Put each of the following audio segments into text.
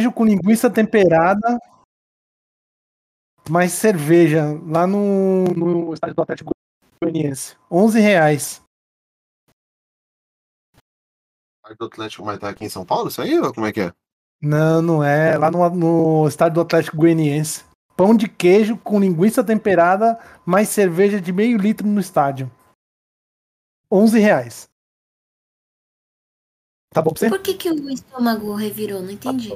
queijo com linguiça temperada, mais cerveja, lá no, no estádio do Atlético Goianiense. 11 reais. Do Atlético, mas tá aqui em São Paulo, isso aí? Ou como é que é? Não, não é. Lá no, no estádio do Atlético Goianiense. Pão de queijo com linguiça temperada, mais cerveja de meio litro no estádio. 11 reais. Tá bom pra você? Por que, que o estômago revirou? Não entendi.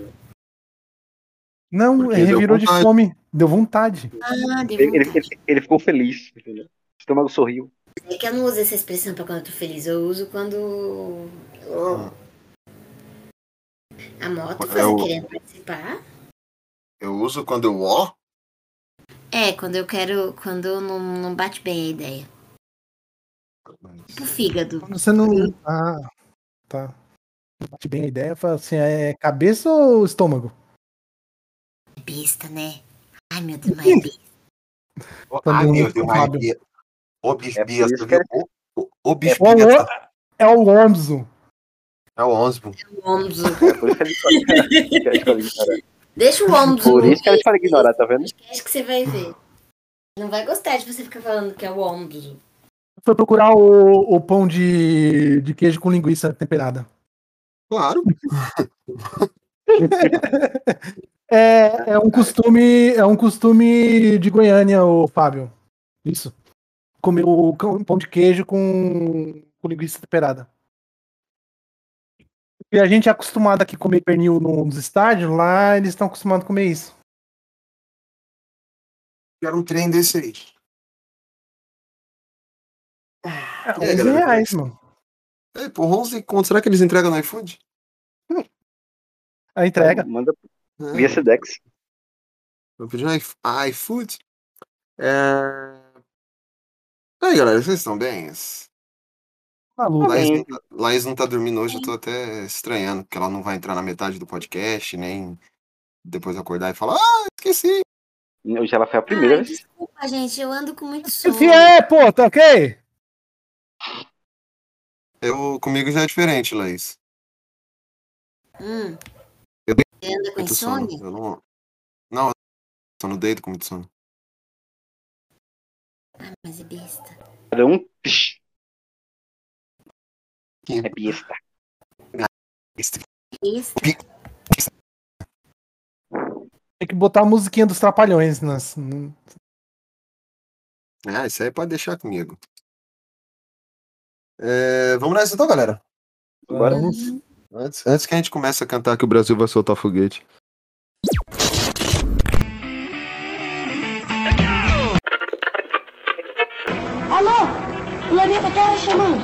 Não, Porque revirou de fome. Deu vontade. Ah, deu Ele, ele, vontade. ele- ele ficou feliz, entendeu? O estômago sorriu. É que eu não uso essa expressão pra quando eu tô feliz. Eu uso quando. Oh. A moto você o- querendo participar? Eu uso quando eu ó. É, quando eu quero. Quando não, não bate bem a ideia. Pro fígado. Você não. Ah, tá. Não Bate bem a ideia. Fala assim, é cabeça ou estômago? Besta, né? Ai, meu Deus, mas é besta. Ai, meu Deus, Fábio. Maria. Ô, É besta, viu? Ô, bicho É o, besta. é o. É o. O Omzo. É a gente fala ignorar. Deixa o Omzo. Por isso que a gente fala ignorar, tá vendo? podcast que você vai ver. Não vai gostar de você ficar falando que é o Omzo. Foi procurar o, o pão de, de queijo com linguiça temperada. Claro. É, é um costume, é um costume de Goiânia, o Fábio. Isso. Comer o pão de queijo com, com linguiça temperada. E a gente é acostumado aqui a comer pernil no- nos estádios, lá eles estão acostumados a comer isso. Quero um trem desse aí. É, É, 11 galera, reais, mano. É, por 11 conto, será que eles entregam no iFood? A entrega. Manda via Sedex. eu pedi no iF- iFood. É... Aí, galera, vocês estão bem? Maluco. Laís bem. não, tá, Laís não tá dormindo hoje, eu tô até estranhando, porque ela não vai entrar na metade do podcast, nem depois acordar e falar, ah, esqueci. Hoje ela foi a primeira Ai, vez. desculpa, gente. Eu ando com muito sono. Se é, pô, tá ok? Eu, comigo já é diferente, Laís. Hum. Anda com Muito sono. insônia? Eu não. Não, eu tô no dedo com muito sono. Ah, mas é besta. Cada um. É besta. besta. Besta. Tem que botar a musiquinha dos trapalhões nas. Ah, isso aí pode deixar comigo. É, vamos nessa então, galera. Agora Vamos. Antes, antes que a gente comece a cantar que o Brasil vai soltar foguete. Alô? Planeta Terra chamando.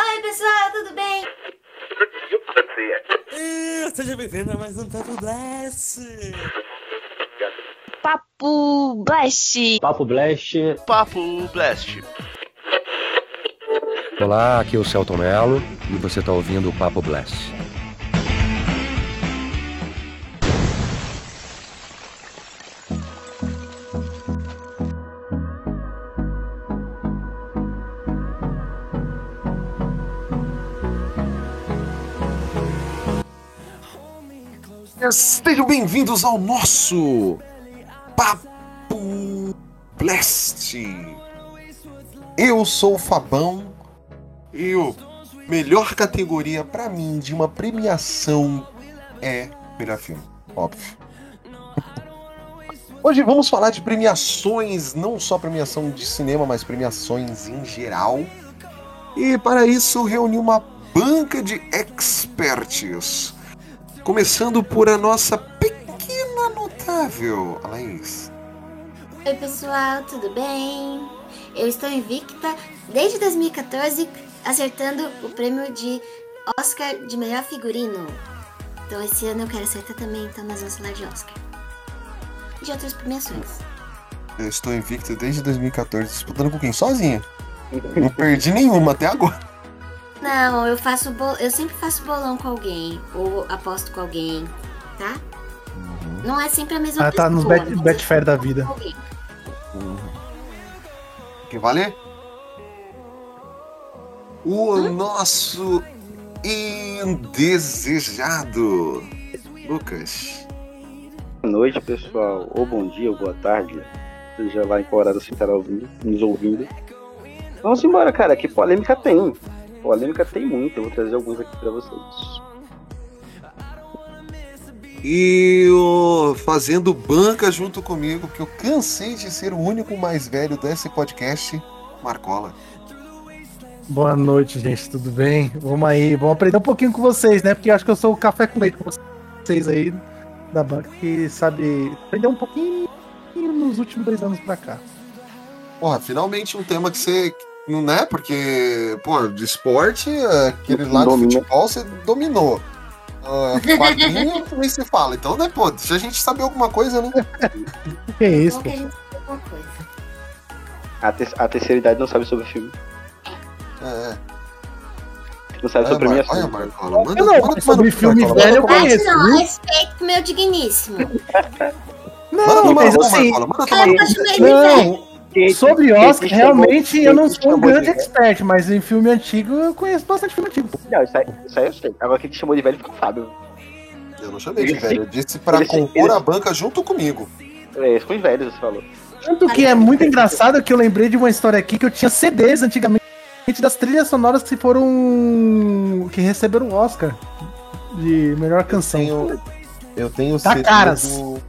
Oi, pessoal, tudo bem? Seja bem-vindo a mais um Papo Blast! Papo Blast. Papo Blast. Papo Blast. Olá, aqui é o Celton Mello e você está ouvindo o Papo Blast. Sejam bem-vindos ao nosso Papo Blast. Eu sou o Fabão e o melhor categoria pra mim de uma premiação é melhor filme, óbvio. Hoje vamos falar de premiações, não só premiação de cinema, mas premiações em geral. E para isso reuni uma banca de experts. Começando por a nossa pequena notável, Laís. Oi, pessoal, tudo bem? Eu estou invicta desde 2014, acertando o prêmio de Oscar de melhor figurino. Então, esse ano eu quero acertar também, então nós vamos falar de Oscar. E de outras premiações. Eu estou invicto desde 2014, disputando com quem? Sozinha. Não perdi nenhuma até agora. Não, eu faço bol... eu sempre faço bolão com alguém, ou aposto com alguém, tá? Não é sempre a mesma Ah, tá nos pessoa, Bet- Betfair da vida. alguém. Que vale? O nosso indesejado. Lucas. Boa noite, pessoal. Ou bom dia, ou boa tarde. Seja lá em qual horário você estará ouvindo, nos ouvindo. Vamos embora, cara. Que polêmica tem. Polêmica tem muito. Eu vou trazer alguns aqui pra vocês. E o fazendo banca junto comigo, porque eu cansei de ser o único mais velho desse podcast, Marcola. Boa noite, gente, tudo bem? Vamos aí, vamos aprender um pouquinho com vocês, né? Porque eu acho que eu sou o café com leite com vocês aí da banca que sabe aprender um pouquinho nos últimos dois anos pra cá. Porra, finalmente um tema que você. Não é? Porque, pô, de esporte, aquele lá de futebol você dominou. Ah, quadrinho também se fala. Então, né, pô, deixa a gente saber alguma coisa, né? Que isso, Bom pô? que a gente sabe alguma coisa. A, te- a terceira idade não sabe sobre filme. É, é. Não sabe Olha, sobre Mar... minha Olha, Marcola. Manda, Eu não, manda- mas sobre filme Marcola, velho eu conheço. Mas não, viu? respeito meu digníssimo. Não, Manda mas tomar, assim, Marcola, manda Eu tomar. velho. não, sobre Oscar, realmente eu não sou um grande expert, mas em filme antigo eu conheço bastante filme antigo. Não, isso aí, isso aí eu sei. Agora quem te chamou de velho foi o Fábio. Eu não chamei de velho, eu disse pra ele- compor ele- a banca junto comigo. É, foi velho, você falou. Tanto que é muito engraçado que eu lembrei de uma história aqui que eu tinha CDs antigamente das trilhas sonoras que foram. que receberam o Oscar de melhor canção. Tenho, eu tenho Tá CD caras. do-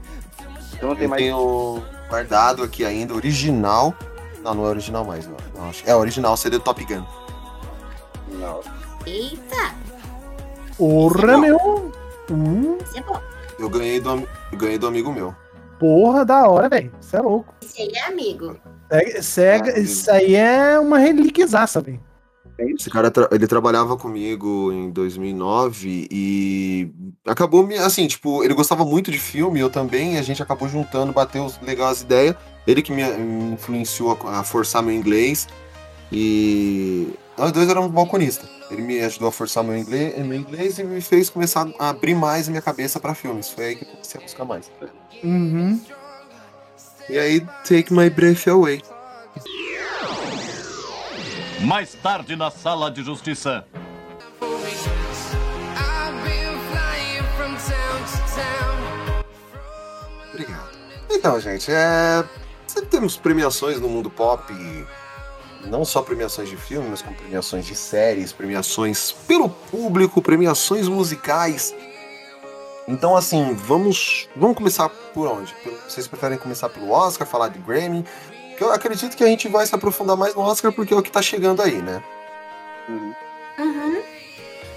Então não tem Eu mais. tenho guardado aqui ainda, original. Não, não é original mais, não. Não, acho- É original, CD do Top Gun. Não. Eita, Porra, Não. meu. Hum, isso é bom. Eu ganhei do, eu ganhei do amigo meu. porra da hora, velho. Isso é louco. Esse aí é amigo. Cega- Ah, isso aí é uma relíquiazaça, velho. Esse cara, ele trabalhava comigo em 2009 e acabou me, assim, tipo, ele gostava muito de filme, eu também, e a gente acabou juntando, bateu legal as ideias. Ele que me influenciou a, forçar meu inglês e nós dois éramos balconistas. Ele me ajudou a forçar meu inglês, meu inglês e me fez começar a abrir mais a minha cabeça pra filmes. Foi aí que eu comecei a buscar mais. Uhum. E aí, Take My Breath Away. Mais tarde na sala de justiça. Obrigado. Então, gente, é. Sempre temos premiações no mundo pop. Não só premiações de filme, mas como premiações de séries, premiações pelo público, premiações musicais. Então, assim, vamos. Vamos começar por onde? Vocês preferem começar pelo Oscar, falar de Grammy? Eu acredito que a gente vai se aprofundar mais no Oscar porque é o que tá chegando aí, né? Uhum. Uhum.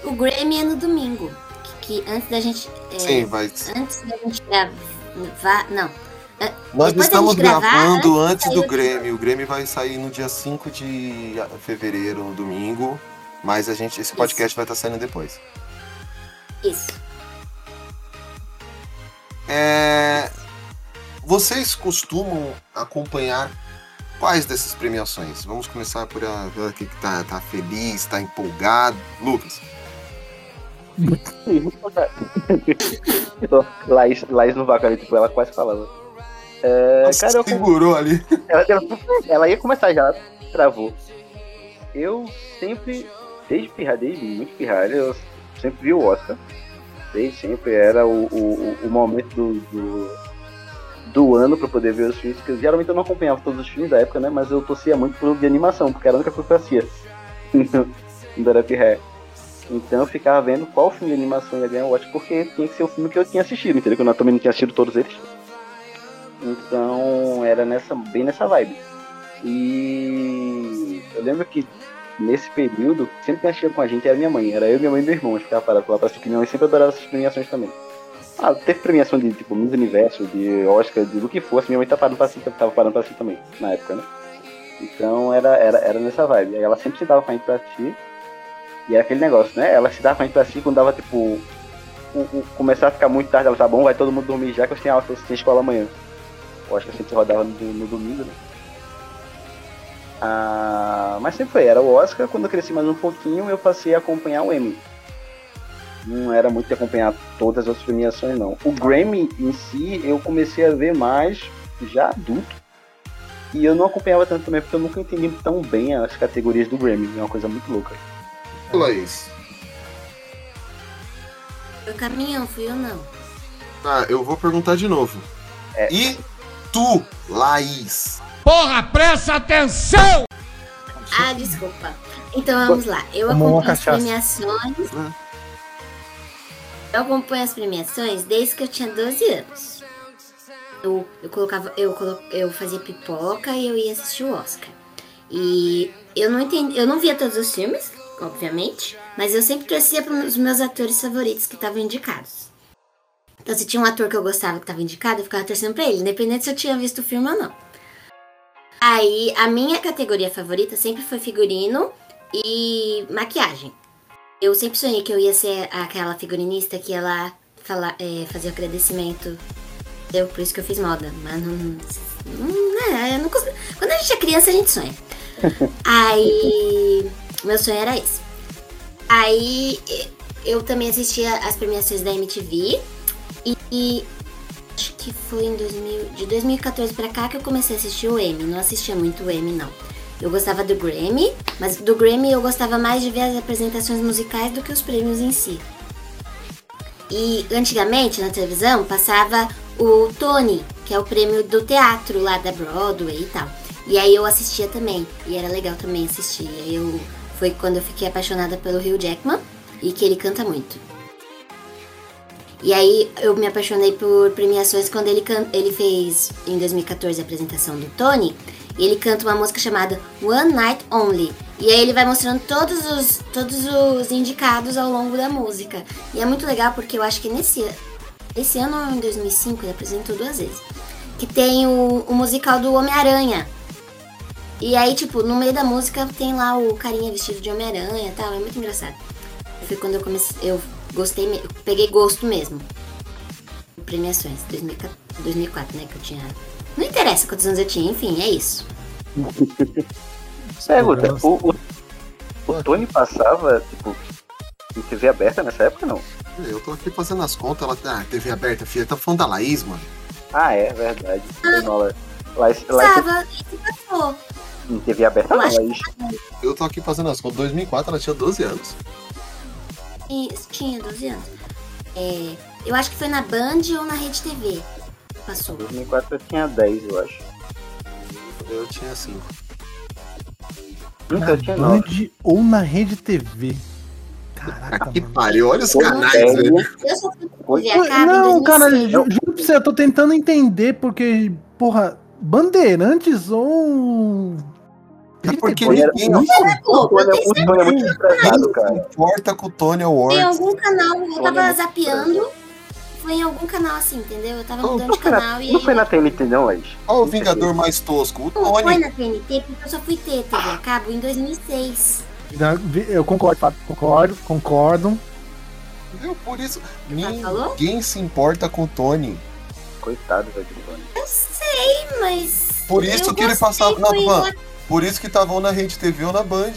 O Grammy é no domingo. Que, que antes da gente. é, Sim, vai. Antes da gente gravar. Não. Nós depois estamos gravar, gravando antes antes do Grêmio. O Grêmio vai sair no dia 5 de fevereiro, no domingo. Mas a gente, esse podcast vai estar saindo depois. Isso. É, Vocês costumam acompanhar quais dessas premiações? Vamos começar por a pela que que tá, feliz, tá empolgado. Lucas. Laís, Laís no vácuo ali, tipo, ela quase falava. É, Nossa, cara, eu, segurou ali. ela, ela- ela ia começar já, travou. Eu sempre, desde pirra, desde muito pirralha, eu sempre vi o Oscar. Desde sempre era o, o, o momento do, do, do ano pra poder ver os filmes. Que geralmente eu não acompanhava todos os filmes da época, né? Mas eu torcia muito pro de animação, porque era a única coisa que eu assistia. Quando era pirré. Então eu ficava vendo qual filme de animação ia ganhar o Oscar, porque tinha que ser o filme que eu tinha assistido, entendeu? Que eu também não tinha assistido todos eles. Então era nessa, bem nessa vibe. E eu lembro que nesse período, sempre quem assistia com a gente era minha mãe. Era eu, minha mãe e meu irmão. A gente ficava parado lá pra assistir, que minha mãe sempre adorava essas premiações também. Ah, teve premiação de tipo Miss Universo, de Oscar, de do que fosse, minha mãe tava parando pra assistir, tava parando pra assistir também, na época, né? Então era, era, era nessa vibe. Aí ela sempre sentava com a gente pra assistir. E era aquele negócio, né? Ela se dava com a gente pra assistir quando dava tipo. O, o, começar a ficar muito tarde, ela tá bom, vai todo mundo dormir já que eu tinha aula, que eu tinha escola amanhã. Eu acho que sempre rodava no, no domingo, né? Ah, mas sempre foi, era o Oscar, quando eu cresci mais um pouquinho eu passei a acompanhar o Emmy. Não era muito de acompanhar todas as premiações não. O Grammy em si eu comecei a ver mais já adulto. E eu não acompanhava tanto também porque eu nunca entendi tão bem as categorias do Grammy, é uma coisa muito louca. Laís. Foi o caminhão, fui eu não. Tá, eu vou perguntar de novo. É. E tu, Laís? Porra, presta atenção! Ah, desculpa. Então vamos lá. Eu acompanho as premiações. Hum. Eu acompanho as premiações desde que eu tinha 12 anos. Eu, eu colocava, eu, colo- eu fazia pipoca e eu ia assistir o Oscar. E eu não entendi, eu não via todos os filmes, obviamente, mas eu sempre torcia para os meus atores favoritos que estavam indicados. Então se tinha um ator que eu gostava que estava indicado, eu ficava torcendo pra ele, independente se eu tinha visto o filme ou não. Aí, a minha categoria favorita sempre foi figurino e maquiagem. Eu sempre sonhei que eu ia ser aquela figurinista que ia lá falar, é, fazer o agradecimento. Eu, por isso que eu fiz moda. Mas não. não, é, não Quando a gente é criança, a gente sonha. Aí. Meu sonho era esse. Aí eu também assistia as premiações da MTV. E, e acho que foi em 2000, de 2014 pra cá que eu comecei a assistir o Emmy. Não assistia muito o Emmy, não. Eu gostava do Grammy, mas do Grammy eu gostava mais de ver as apresentações musicais do que os prêmios em si. E antigamente na televisão passava o Tony, que é o prêmio do teatro lá da Broadway e tal. E aí eu assistia também, e era legal também assistir. E aí eu foi quando eu fiquei apaixonada pelo Hugh Jackman e que ele canta muito. E aí eu me apaixonei por premiações quando ele, ele fez em 2014 a apresentação do Tony. E ele canta uma música chamada One Night Only. E aí ele vai mostrando todos os, todos os indicados ao longo da música. E é muito legal porque eu acho que nesse, esse ano em 2005 ele apresentou duas vezes. Que tem o, o musical do Homem-Aranha. E aí, tipo, no meio da música tem lá o carinha vestido de Homem-Aranha e tal. É muito engraçado. Foi quando eu comecei. Eu gostei, peguei gosto mesmo. Premiações, 2004, 2004, né? Que eu tinha. Não interessa quantos anos eu tinha, enfim, é isso. Pergunta, o, o, o Tony passava, tipo, em TV aberta nessa época, não? Eu tô aqui fazendo as contas, ela tá. Ah, TV aberta, filha. Tá falando da Laís, mano. Ah, é, verdade. Foi mal, Lá, lá, lá em TV aberta Eu não, Eu tô aqui fazendo as contas. 2004 ela tinha 12 anos. E tinha 12 anos. É, eu acho que foi na Band ou na Rede TV. Passou. 2004 eu tinha 10, eu acho. Eu tinha 5. Nunca Na eu tinha 9. Band ou na Rede TV. Caraca, Que mano. pariu, olha os canais, É, velho. Eu só fui? TV a cabo Não, cara, 2006. ju- juro pra você, eu tô tentando entender porque, porra, Bandeirantes ou. É porque ninguém O Tony é Tony é muito se cara. importa com o Tony Tem Awards. algum canal, eu tava muito zapeando. Foi em algum canal assim, entendeu? Eu tava mudando Não de canal na, e não foi na TNT, não, Laís. Olha o Vingador mais tosco, o Não foi Tony. na TNT, porque eu só fui ter TV a cabo em 2006. Eu concordo, Fábio, concordo, concordo. Entendeu? Por isso, falou? ninguém se importa com o Tony. Coitado, velho, do Tony. Eu sei, mas. Por isso eu que ele passava na foi Band. Por isso que tava ou na Rede TV ou na Band.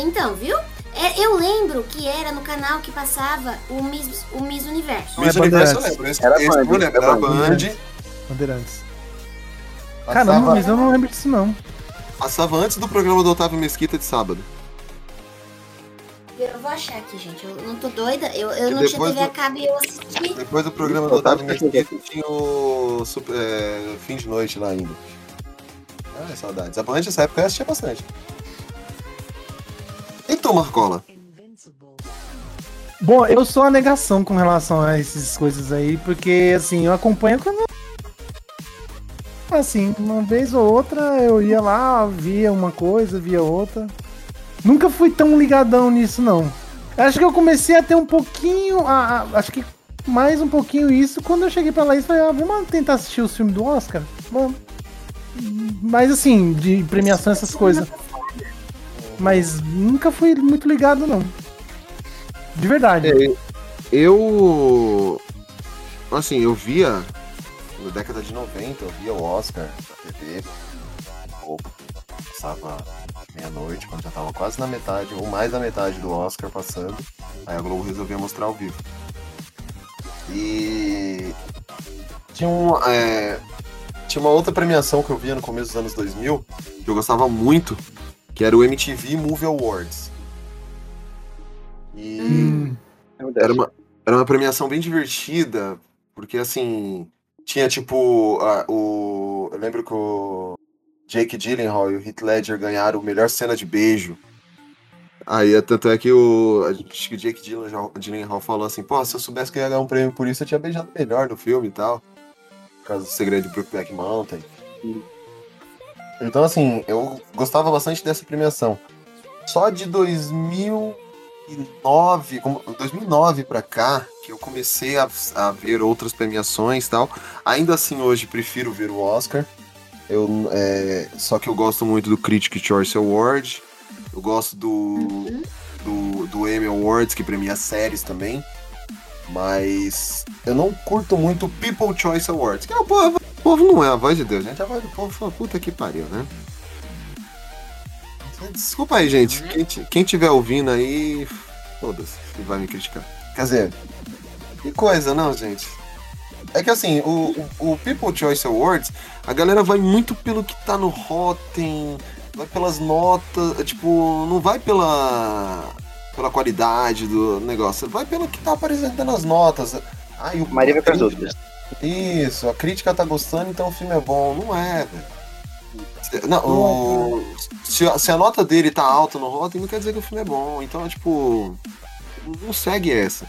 Então, viu? É, eu lembro que era no canal que passava o Miss, o Miss Universo. Não é Miss Universo eu lembro. Esse, Era esse eu Band, lembro, era era Band. Band. Bandeirantes. Passava, Caramba, mas eu não lembro disso não. passava antes do programa do Otávio Mesquita de sábado. Eu vou achar aqui, gente. Eu não tô doida. Eu, eu não tinha TV a do- cabo e eu assisti. Depois do programa do Otávio Otávio Mesquita tinha o super- é, fim de noite lá ainda. Ai, saudades. A Band nessa época eu assistia bastante. Então, Marcola, Bom, eu sou a negação com relação a essas coisas aí, porque assim, eu acompanho quando. Assim, uma vez ou outra eu ia lá, via uma coisa, via outra. Nunca fui tão ligadão nisso, não. Acho que eu comecei a ter um pouquinho. a- a- acho que mais um pouquinho isso quando eu cheguei pra lá e falei, ah, vamos tentar assistir o filme do Oscar? Vamos. Mas assim, de premiação, essas coisas. Mas nunca fui muito ligado, não. De verdade. É, eu. Assim, eu via. Na década de 90, eu via o Oscar na TV. Ou passava meia-noite, quando já tava quase na metade, ou mais da metade do Oscar passando. Aí a Globo resolvia mostrar ao vivo. E. Tinha um. é, Tinha uma outra premiação que eu via no começo dos anos 2000, que eu gostava muito, que era o MTV Movie Awards. E. Hum, Era uma, era uma premiação bem divertida, porque assim, tinha tipo a- o. Eu lembro que o Jake Gyllenhaal e o Heath Ledger ganharam o melhor cena de beijo. Aí, é- tanto é que o. Acho que o Jake Gyllenhaal, Gyllenhaal falou assim, pô, se eu soubesse que eu ia ganhar um prêmio por isso, eu tinha beijado melhor no filme e tal. Causa do segredo de Brookback Mountain. Então, assim, eu gostava bastante dessa premiação. Só de 2009, como- 2009 pra cá, que eu comecei a, a ver outras premiações e tal. Ainda assim, hoje prefiro ver o Oscar. Eu, é, só que eu gosto muito do Critic Choice Award. Eu gosto do, do, do Emmy Awards, que premia séries também. Mas eu não curto muito People Choice Awards, que é o povo, o povo não é a voz de Deus, gente. A voz do povo foi uma puta que pariu, né? Desculpa aí, gente. Quem, ti- quem tiver ouvindo aí, foda-se, vai me criticar. Quer dizer, que coisa, não, gente? É que assim, o, o, o People Choice Awards, a galera vai muito pelo que tá no Rotten, vai pelas notas, é, tipo, não vai pela pela qualidade do negócio, vai pelo que tá aparecendo nas notas. Ai, o, Maria vai pras outras. Isso, a crítica tá gostando, então o filme é bom. Não é, velho. Não, o- se, a- se a nota dele tá alta no Rotten, não quer dizer que o filme é bom. Então, é tipo. Não segue essa.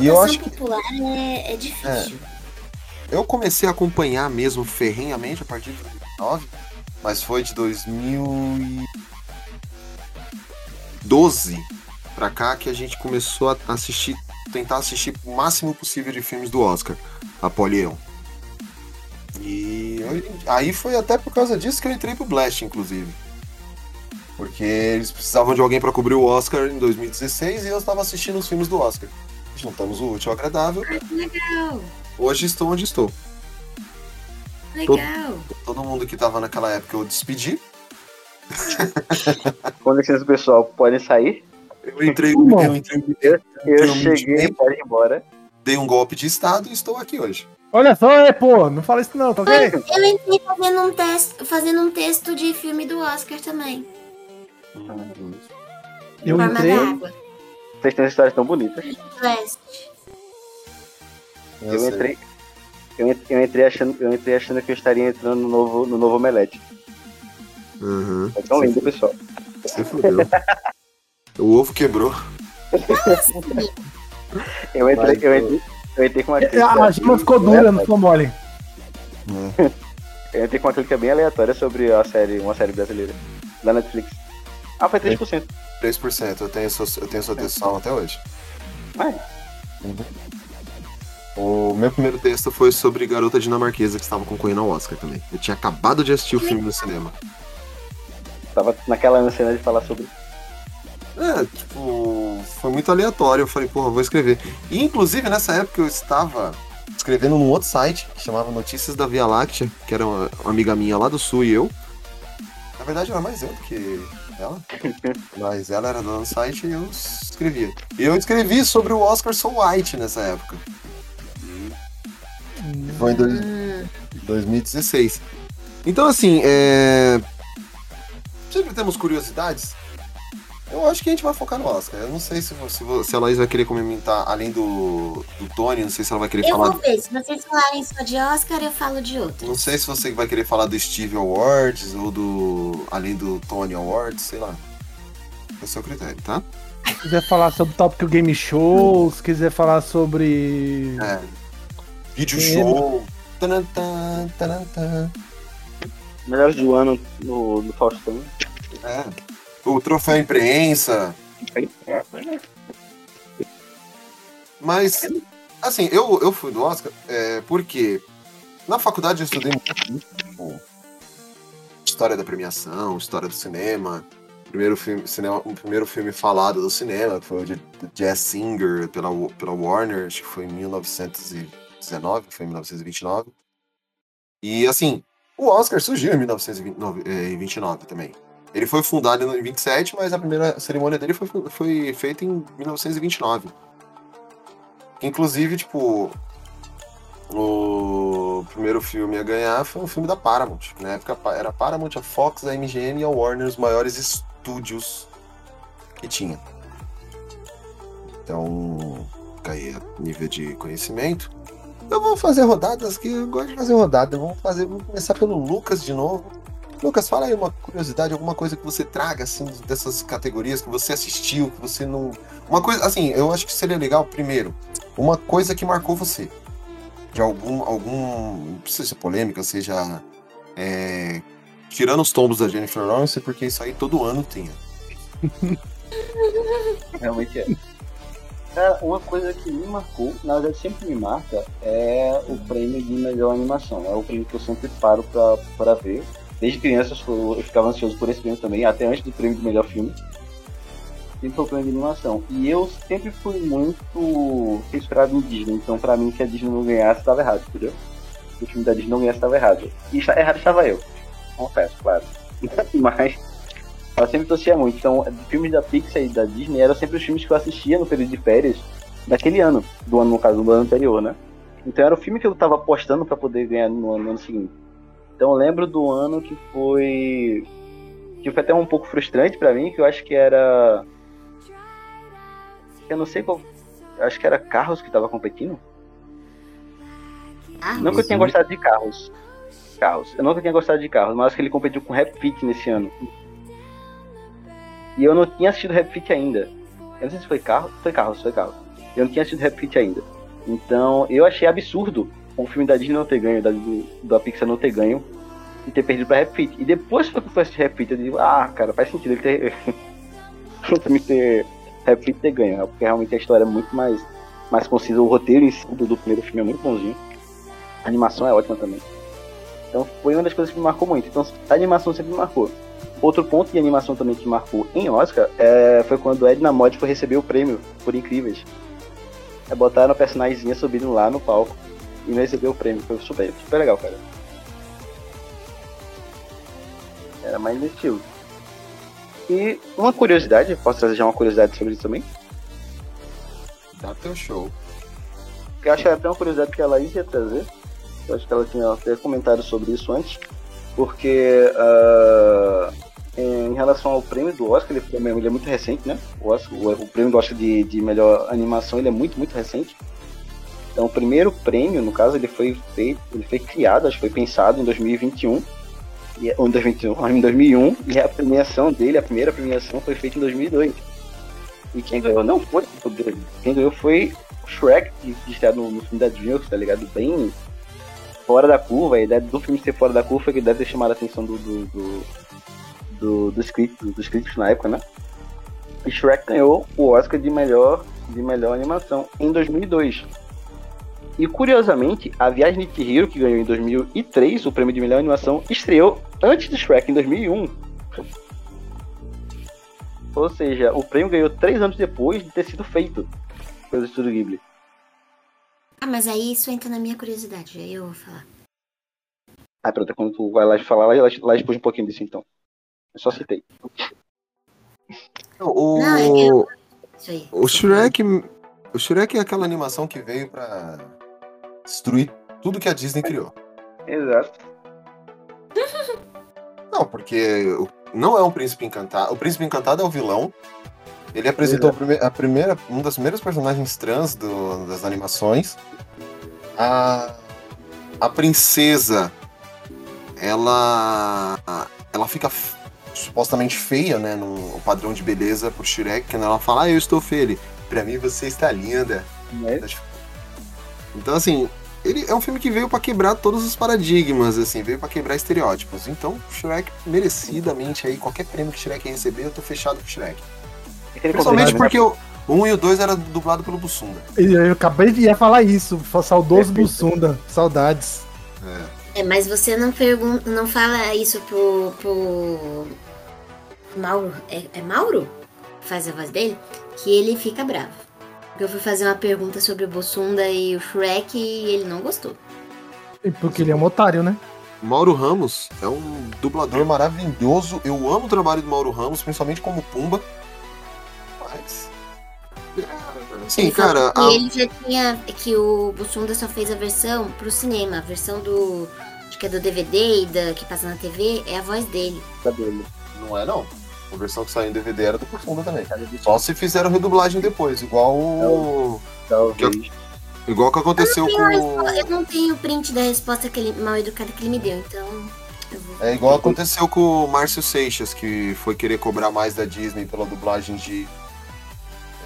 E eu Votação acho que- popular é, é difícil. Eu comecei a acompanhar mesmo ferrenhamente a partir de 2009, mas foi de 2012 pra cá que a gente começou a assistir, tentar assistir o máximo possível de filmes do Oscar, a Polion. E aí foi até por causa disso que eu entrei pro Blast, inclusive. Porque eles precisavam de alguém pra cobrir o Oscar em 2016 e eu estava assistindo os filmes do Oscar. Juntamos o útil ao agradável. Legal, Hoje estou onde estou. legal. Todo mundo que tava naquela época eu despedi. Com licença, pessoal, podem sair. Eu entrei, Bom. eu entrei, Eu Eu cheguei, pode ir embora. dei um golpe de estado e estou aqui hoje. Olha só, é, pô, não fala isso não, tá ok? Eu entrei fazendo um, texto, fazendo um texto de filme do Oscar também. Eu Forma entrei. Vocês têm histórias tão bonitas. West. Eu entrei. Eu eu entrei, achando, eu entrei achando que eu estaria entrando no novo, no novo Omelete. Uhum. É tão lindo, pessoal. Você fudeu. o ovo quebrou. Eu entrei, Mas, eu entrei, eu entrei com uma É, crítica. a gema ficou dura, não ficou mole. Eu entrei com uma crítica bem aleatória sobre a série, uma série brasileira. Da Netflix. Ah, foi 3%. 3%. Eu tenho, sua, eu tenho sua atenção até hoje. Vai. O meu primeiro texto foi sobre garota dinamarquesa que estava concorrendo ao Oscar também. Eu tinha acabado de assistir o filme no cinema. Tava naquela ânsia né, de falar sobre. É, tipo, foi muito aleatório. Eu falei, porra, vou escrever. E inclusive nessa época eu estava escrevendo num outro site que chamava Notícias da Via Láctea, que era uma, uma amiga minha lá do sul e eu. Na verdade era mais eu do que ela. Mas ela era dona do site e eu escrevia. E eu escrevi sobre o Oscar So White nessa época. Foi em dois- 2016. Então, assim, é... sempre temos curiosidades. Eu acho que a gente vai focar no Oscar. Eu não sei se, se, se a Laís vai querer comentar, além do, do Tony, não sei se ela vai querer Eu falar. vou ver. Se vocês falarem só de Oscar, eu falo de outro. Não sei se você vai querer falar do Steve Awards ou do. além do Tony Awards, sei lá. É o seu critério, tá? Se quiser falar sobre Top Game Show, se quiser falar sobre. É. Vídeo show. Tanantã, tanantã. Melhores do ano no, no Faustão. É. O troféu imprensa. Mas, assim, eu, eu fui do Oscar é, porque na faculdade eu estudei muito tipo, história da premiação, história do cinema. Primeiro filme, cinema, o primeiro filme falado do cinema foi o de Jazz Singer pela, pela Warner, acho que foi em 1919, foi em 1929. E assim, o Oscar surgiu em 1929 também. Ele foi fundado em 27, mas a primeira cerimônia dele foi, foi feita em 1929. Inclusive, tipo, o primeiro filme a ganhar foi um filme da Paramount. Na época era a Paramount, a Fox, a MGM e a Warner, os maiores estúdios que tinha. Então, a nível de conhecimento. Eu vou fazer rodadas que eu gosto de fazer rodada. Vamos fazer, vamos começar pelo Lucas de novo. Lucas, fala aí uma curiosidade, alguma coisa que você traga assim dessas categorias que você assistiu, que você não, uma coisa assim, eu acho que seria legal primeiro, uma coisa que marcou você, de algum algum, ser polêmica, seja é, tirando os tombos da Jennifer Lawrence, porque isso aí todo ano tem. Realmente é. Cara, uma coisa que me marcou, na verdade sempre me marca, é o prêmio de melhor animação. É o prêmio que eu sempre paro pra, pra ver. Desde criança eu ficava ansioso por esse prêmio também, até antes do prêmio de melhor filme. Sempre foi o prêmio de animação. E eu sempre fui muito inspirado em Disney, então pra mim se a Disney não ganhasse, estava errado, entendeu? Se o filme da Disney não ganhasse, estava errado. E errado estava eu. Confesso, claro. Mas eu sempre torcia muito. Então, filmes da Pixar e da Disney eram sempre os filmes que eu assistia no período de férias daquele ano, do ano, no caso, do ano anterior, né? Então era o filme que eu tava apostando pra poder ganhar no ano, no ano seguinte. Então eu lembro do ano que foi. que foi até um pouco frustrante pra mim, que eu acho que era. Eu não sei qual. Acho que era Carros que tava competindo. Ah, eu tenha gostado de carros. Carros. Eu nunca tinha gostado de carros, mas acho que ele competiu com Rap Fit nesse ano. E eu não tinha assistido Rap Fit ainda. Eu não sei se foi carro. Foi carros, foi carros. Eu não tinha assistido Rap Fit ainda. Então eu achei absurdo o filme da Disney não ter ganho, da, da Pixar não ter ganho e ter perdido pra Rap Fit. E depois que eu fui assistir eu digo, ah, cara, faz sentido ele ter. o filme ter. Rap Fit ter ganho, né? porque realmente a história é muito mais, mais concisa. O roteiro em si do, do primeiro filme é muito bonzinho. A animação é ótima também. Então foi uma das coisas que me marcou muito. Então a animação sempre me marcou. Outro ponto de animação também que marcou em Oscar é, foi quando Edna Mod foi receber o prêmio por Incríveis. É, botaram a personagemzinha subindo lá no palco e não recebeu o prêmio. Foi super, super legal, cara. Era mais nesse estilo. E uma curiosidade, posso trazer já uma curiosidade sobre isso também? Dá teu show. Eu acho que era até uma curiosidade que a Laís ia trazer. Eu acho que ela tinha até comentado sobre isso antes. Porque ah, em relação ao prêmio do Oscar, ele, ele é muito recente, né? O, Oscar- o- o prêmio do Oscar de, de melhor animação ele é muito, muito recente. Então o primeiro prêmio, no caso, ele foi feito, ele foi criado, acho que foi pensado em 2021. E, ou em 2021, em 2001, e a premiação dele, a primeira premiação foi feita em 2002. E quem ganhou não foi o dele. Quem ganhou foi o Shrek, que estreado no, no filme da DreamWorks, tá ligado? Bem fora da curva. A ideia do filme ser fora da curva é que deve ter chamado a atenção do, do, do, do, dos críticos, dos críticos na época, né? E Shrek ganhou o Oscar de melhor, de melhor animação em 2002. E curiosamente, a Viagem de Chihiro, que ganhou em 2003 o prêmio de melhor animação, estreou antes do Shrek, em 2001. Ou seja, o prêmio ganhou três anos depois de ter sido feito pelo Estúdio Ghibli. Ah, mas aí isso entra na minha curiosidade, aí eu vou falar. Ah, pronto, quando tu vai lá falar, lá, lá expôs um pouquinho disso então. Eu só citei. O, Não, é que eu- Isso aí. o Shrek. O Shrek é aquela animação que veio pra destruir tudo que a Disney criou. Exato. Não, porque não é um príncipe encantado. O príncipe encantado é o vilão. Ele apresentou a prime- a primeira, um das primeiras personagens trans do- das animações. A, a princesa, ela, ela fica supostamente feia, né, no padrão de beleza pro Shrek, quando ela fala, ah, eu estou feia, ele, pra mim você está linda. Né? Então, assim, ele é um filme que veio pra quebrar todos os paradigmas, assim, veio pra quebrar estereótipos. Então, Shrek, merecidamente aí, qualquer prêmio que Shrek receber, eu tô fechado com Shrek. Principalmente contexto, porque o 1 um e o 2 era dublado pelo Bussunda. E Eu acabei de ia falar isso, saudoso Perfeito. Bussunda, saudades. É. É, mas você não pergunta, não fala isso pro. pro. Mauro. É, é Mauro? Faz a voz dele? Que ele fica bravo. Porque eu fui fazer uma pergunta sobre o Bossunda e o Shrek e ele não gostou. E Porque ele é um otário, né? Mauro Ramos é um dublador maravilhoso. Eu amo o trabalho do Mauro Ramos, principalmente como Pumba. Mas. Sim, Ele falou cara. que a- ele já tinha. Que o Bossunda só fez a versão pro cinema. A versão do. Acho que é do DVD e da, que passa na TV, é a voz dele. tá dele. Não é, não. A versão que saiu em DVD era do Profunda também. Só se fizeram redublagem depois, igual o. Talvez. Igual que aconteceu Eu com. eu não tenho o print da resposta que ele, mal educada que ele me deu, então. É igual aconteceu com o Márcio Seixas, que foi querer cobrar mais da Disney pela dublagem de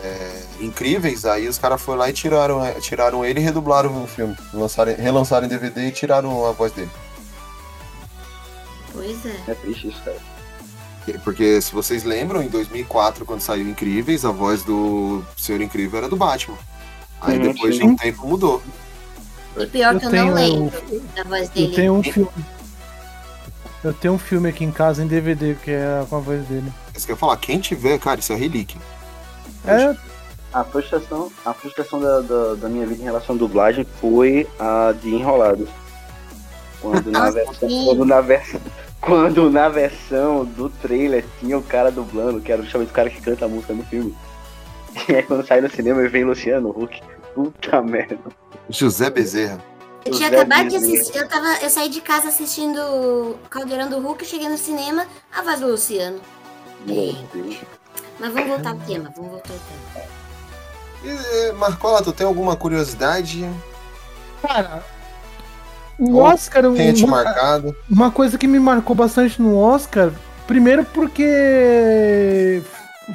é, Incríveis, aí os caras foram lá e tiraram, é, tiraram ele e redublaram o filme. Lançaram, relançaram em DVD e tiraram a voz dele. Pois é. É triste isso, cara. Porque se vocês lembram, em 2004, quando saiu Incríveis, a voz do Senhor Incrível era do Batman. Aí Hum, depois de sim. um tempo mudou. E pior que eu, Eu não lembro da voz Eu dele. tenho um filme. Eu tenho um filme aqui em casa em DVD que é com a voz dele. Isso que eu ia falar, quem tiver, cara, isso é relíquia. É, A frustração, a frustração da, da, da minha vida em relação à dublagem foi a de Enrolados. Quando na, Nossa, versão, quando, na versão, quando na versão do trailer tinha o cara dublando, que era justamente o cara que canta a música no filme. E aí quando sai no cinema e vem Luciano Huck. Puta merda. José Bezerra. Eu tinha acabado de assistir, eu, tava, eu saí de casa assistindo Caldeirão do Hulk, cheguei no cinema, a voz do Luciano. Meu Deus. Mas vamos voltar pro tema, vamos voltar ao tema. E, eh, Marcola, tu tem alguma curiosidade? cara. O Ou Oscar, Tenha te uma, marcado? uma coisa que me marcou bastante no Oscar, primeiro porque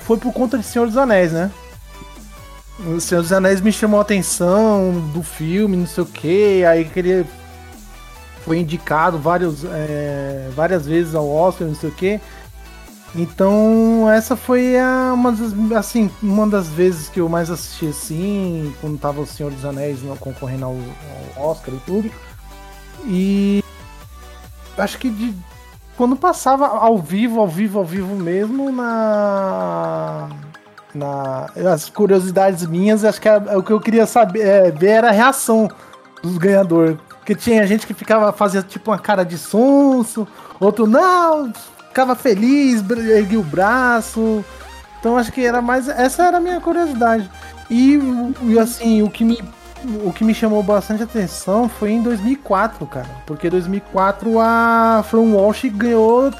foi por conta de Senhor dos Anéis, né? O Senhor dos Anéis me chamou a atenção do filme, não sei o que, aí que ele foi indicado vários, é, várias vezes ao Oscar, não sei o que. Então essa foi a, uma das assim uma das vezes que eu mais assisti assim quando tava o Senhor dos Anéis né, concorrendo ao, ao Oscar e tudo e acho que de quando passava ao vivo ao vivo ao vivo mesmo na na as curiosidades minhas acho que é o que eu queria saber é, ver era a reação dos ganhadores porque tinha gente que ficava fazia tipo uma cara de sonso outro não ficava feliz, erguia o braço. Então acho que era mais. Essa era a minha curiosidade. E, e, assim, o que me. O que me chamou bastante atenção foi em 2004, cara. Porque em 2004 a From Walsh ganhou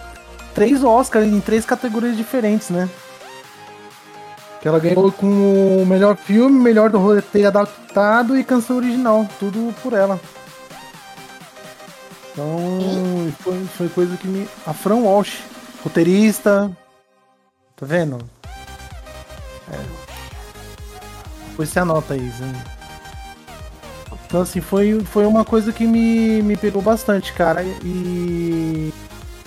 três Oscars em três categorias diferentes, né? Que ela ganhou com o melhor filme, melhor do roteiro adaptado e canção original. Tudo por ela. Então, foi, foi coisa que me. A Fran Walsh, roteirista. Tá vendo? É. Depois você anota aí, Zé. Então, assim, foi, foi uma coisa que me, me pegou bastante, cara. E.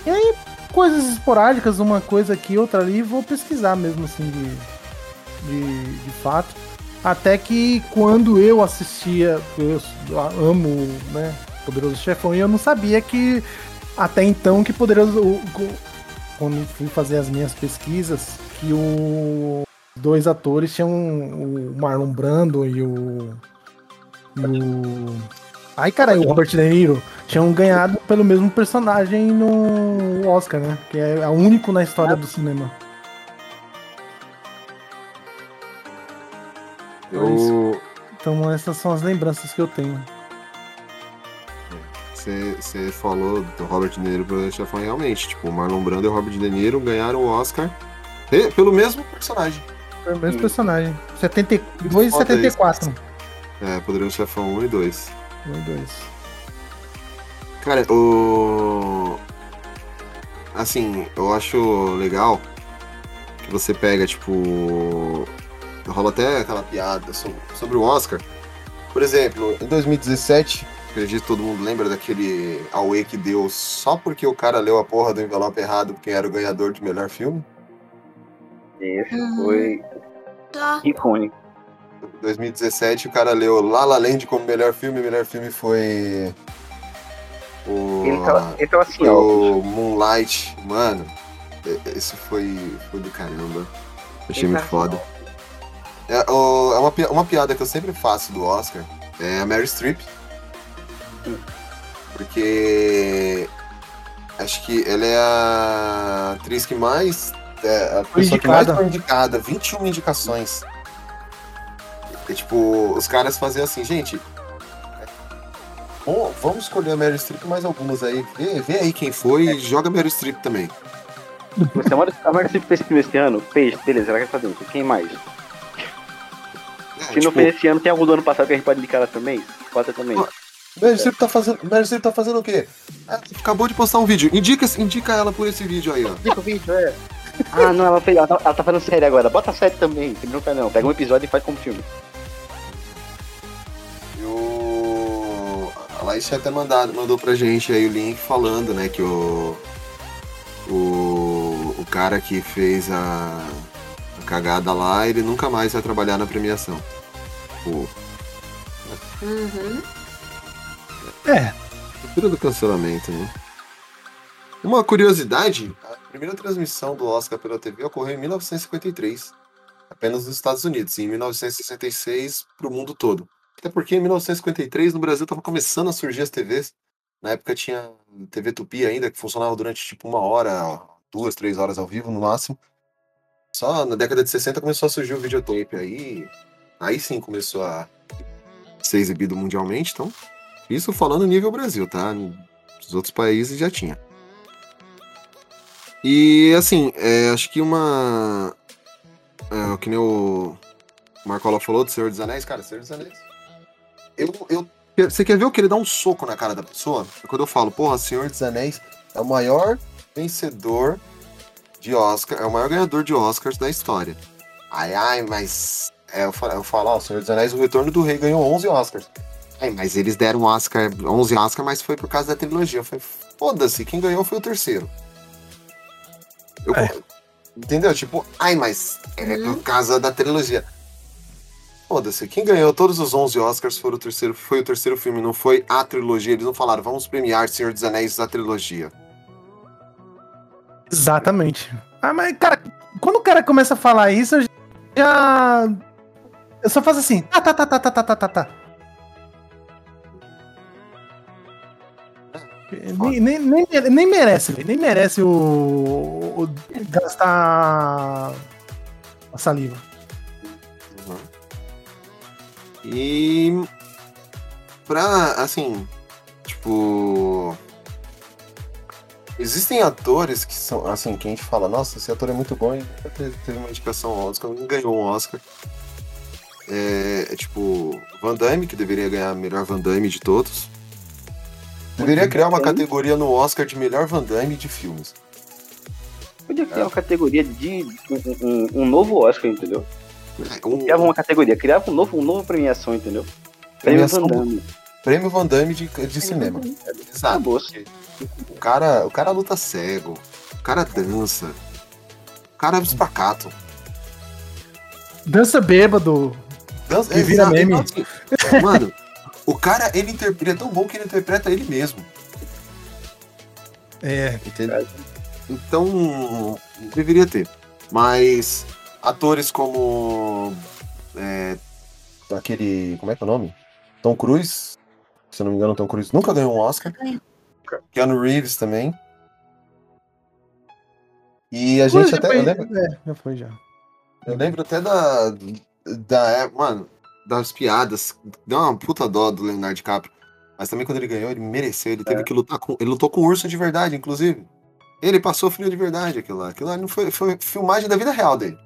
E aí, coisas esporádicas, uma coisa aqui, outra ali, vou pesquisar mesmo, assim, de, de, de fato. Até que quando eu assistia, eu amo, né? Poderoso Chefão, e eu não sabia que até então que Poderoso. Quando fui fazer as minhas pesquisas, que os dois atores tinham o Marlon Brando e o. E o. Ai, caralho, o Robert De Niro tinham ganhado pelo mesmo personagem no Oscar, né? Que é o único na história do cinema. Eu. Então essas são as lembranças que eu tenho. Você falou do Robert De Niro pelo chefão realmente. Tipo, o Marlon Brando e o Robert De Niro ganharam o Oscar pe- pelo mesmo personagem. Foi o mesmo personagem. 72 e Foda 74. É, Poderoso Chefão 1 e 2. Um e dois. Cara, o. Assim, eu acho legal que você pega, tipo. Rola até aquela piada so- sobre o Oscar. Por exemplo, em 2017, acredito que todo mundo lembra daquele Aue que deu só porque o cara leu a porra do envelope errado quem era o ganhador de melhor filme. Esse foi Só. icônico. 2017 o cara leu La La Land como melhor filme, o melhor filme foi. O. Ele tava assim, ó. o Moonlight, mano. Esse foi, foi do caramba. Achei muito foda. É, o- é uma, uma piada que eu sempre faço do Oscar. É a Mary Streep. Porque. Acho que ela é a atriz que mais. É, a pessoa que mais indicada. foi indicada. 21 indicações. E, tipo, os caras faziam assim, gente. Bom, vamos escolher a Mary Streep mais algumas aí. Vê, vê aí quem foi e joga a Mary Streep também. Você mora a Marvel sempre fez filme esse ano? Fez, beleza, ela quer fazer isso. Quem mais? É, Se não tipo, fez esse ano, tem algum do ano passado que a gente pode indicar ela também? Pode também. Ó, Meryl Streep tá fazendo. Meryl Streep tá fazendo o quê? Ah, acabou de postar um vídeo. Indica, indica ela por esse vídeo aí, ó. Indica o vídeo, é. Ah, não, ela, fez, ela, tá, ela tá fazendo série agora. Bota a série também, tem bronca não. Pega um episódio e faz como filme. A Laís tinha até mandado, mandou pra gente aí o link falando, né, que o. O, o cara que fez a, a cagada lá, ele nunca mais vai trabalhar na premiação. O Uhum. É, cultura do cancelamento, né? Uma curiosidade, a primeira transmissão do Oscar pela TV ocorreu em 1953, apenas nos Estados Unidos, e em 1966 para o mundo todo. Até porque em 1953 no Brasil estava começando a surgir as TVs. Na época tinha TV Tupi ainda, que funcionava durante tipo uma hora, duas, três horas ao vivo no máximo. Só na década de 60 começou a surgir o videotape. Aí, aí sim começou a ser exibido mundialmente. Então, isso falando nível Brasil, tá? Os outros países já tinha. E assim, é, acho que uma. É, que nem o Marcola falou do Senhor dos Anéis, cara, Senhor dos Anéis. Eu, eu, você quer ver o que ele dá um soco na cara da pessoa? É quando eu falo, porra, Senhor dos Anéis é o maior vencedor de Oscar, é o maior ganhador de Oscars da história. Ai, ai, mas. É, eu falo, eu falo, ó, o Senhor dos Anéis, o Retorno do Rei ganhou 11 Oscars. Ai, mas eles deram Oscar, 11 Oscar, mas foi por causa da trilogia. Eu falei, foda-se, quem ganhou foi o terceiro. Eu- É. Entendeu? Tipo, ai, mas é por causa da trilogia. Foda-se, quem ganhou todos os 11 Oscars foi o terceiro, foi o terceiro filme, não foi a trilogia. Eles não falaram, vamos premiar Senhor dos Anéis da trilogia. exatamente. Ah, mas, cara, quando o cara começa a falar isso, eu já. Eu só faço assim, tá, tá, tá, tá, tá, tá, tá, tá, tá. Nem, nem, nem, nem merece, nem merece o, o- gastar a saliva. E pra, assim, tipo. Existem atores que são, assim, que a gente fala, nossa, esse ator é muito bom e teve uma indicação ao Oscar, não ganhou um Oscar. É, é tipo, Van Damme, que deveria ganhar melhor Van Damme de todos. Deveria criar uma categoria no Oscar de melhor Van Damme de filmes. Podia criar uma categoria de um, um- um novo Oscar, entendeu? É, um Criava uma categoria, criava um novo, uma nova premiação, entendeu? Prêmio Premiação Van Damme. prêmio Van Damme de, de cinema. Exato. O cara, o cara luta cego, o cara dança, o cara é espacato. Dança bêbado. Dança, Que vira meme. então, assim, Mano, o cara, ele, interpreta, ele é tão bom que ele interpreta ele mesmo. É, Entendeu? Então, deveria ter. Mas atores como. É, aquele. Como é que é o nome? Tom Cruise. Se eu não me engano, Tom Cruise nunca ganhou um Oscar. Keanu Reeves também. E a gente até. Eu lembro, É, já foi já. eu lembro até da. da é, mano, das piadas. Deu uma puta dó do Leonardo DiCaprio. Mas também quando ele ganhou, ele mereceu. Ele teve que lutar com. Ele lutou com um urso de verdade, inclusive. Ele passou frio de verdade aquilo lá. Aquilo lá não foi, foi filmagem da vida real dele.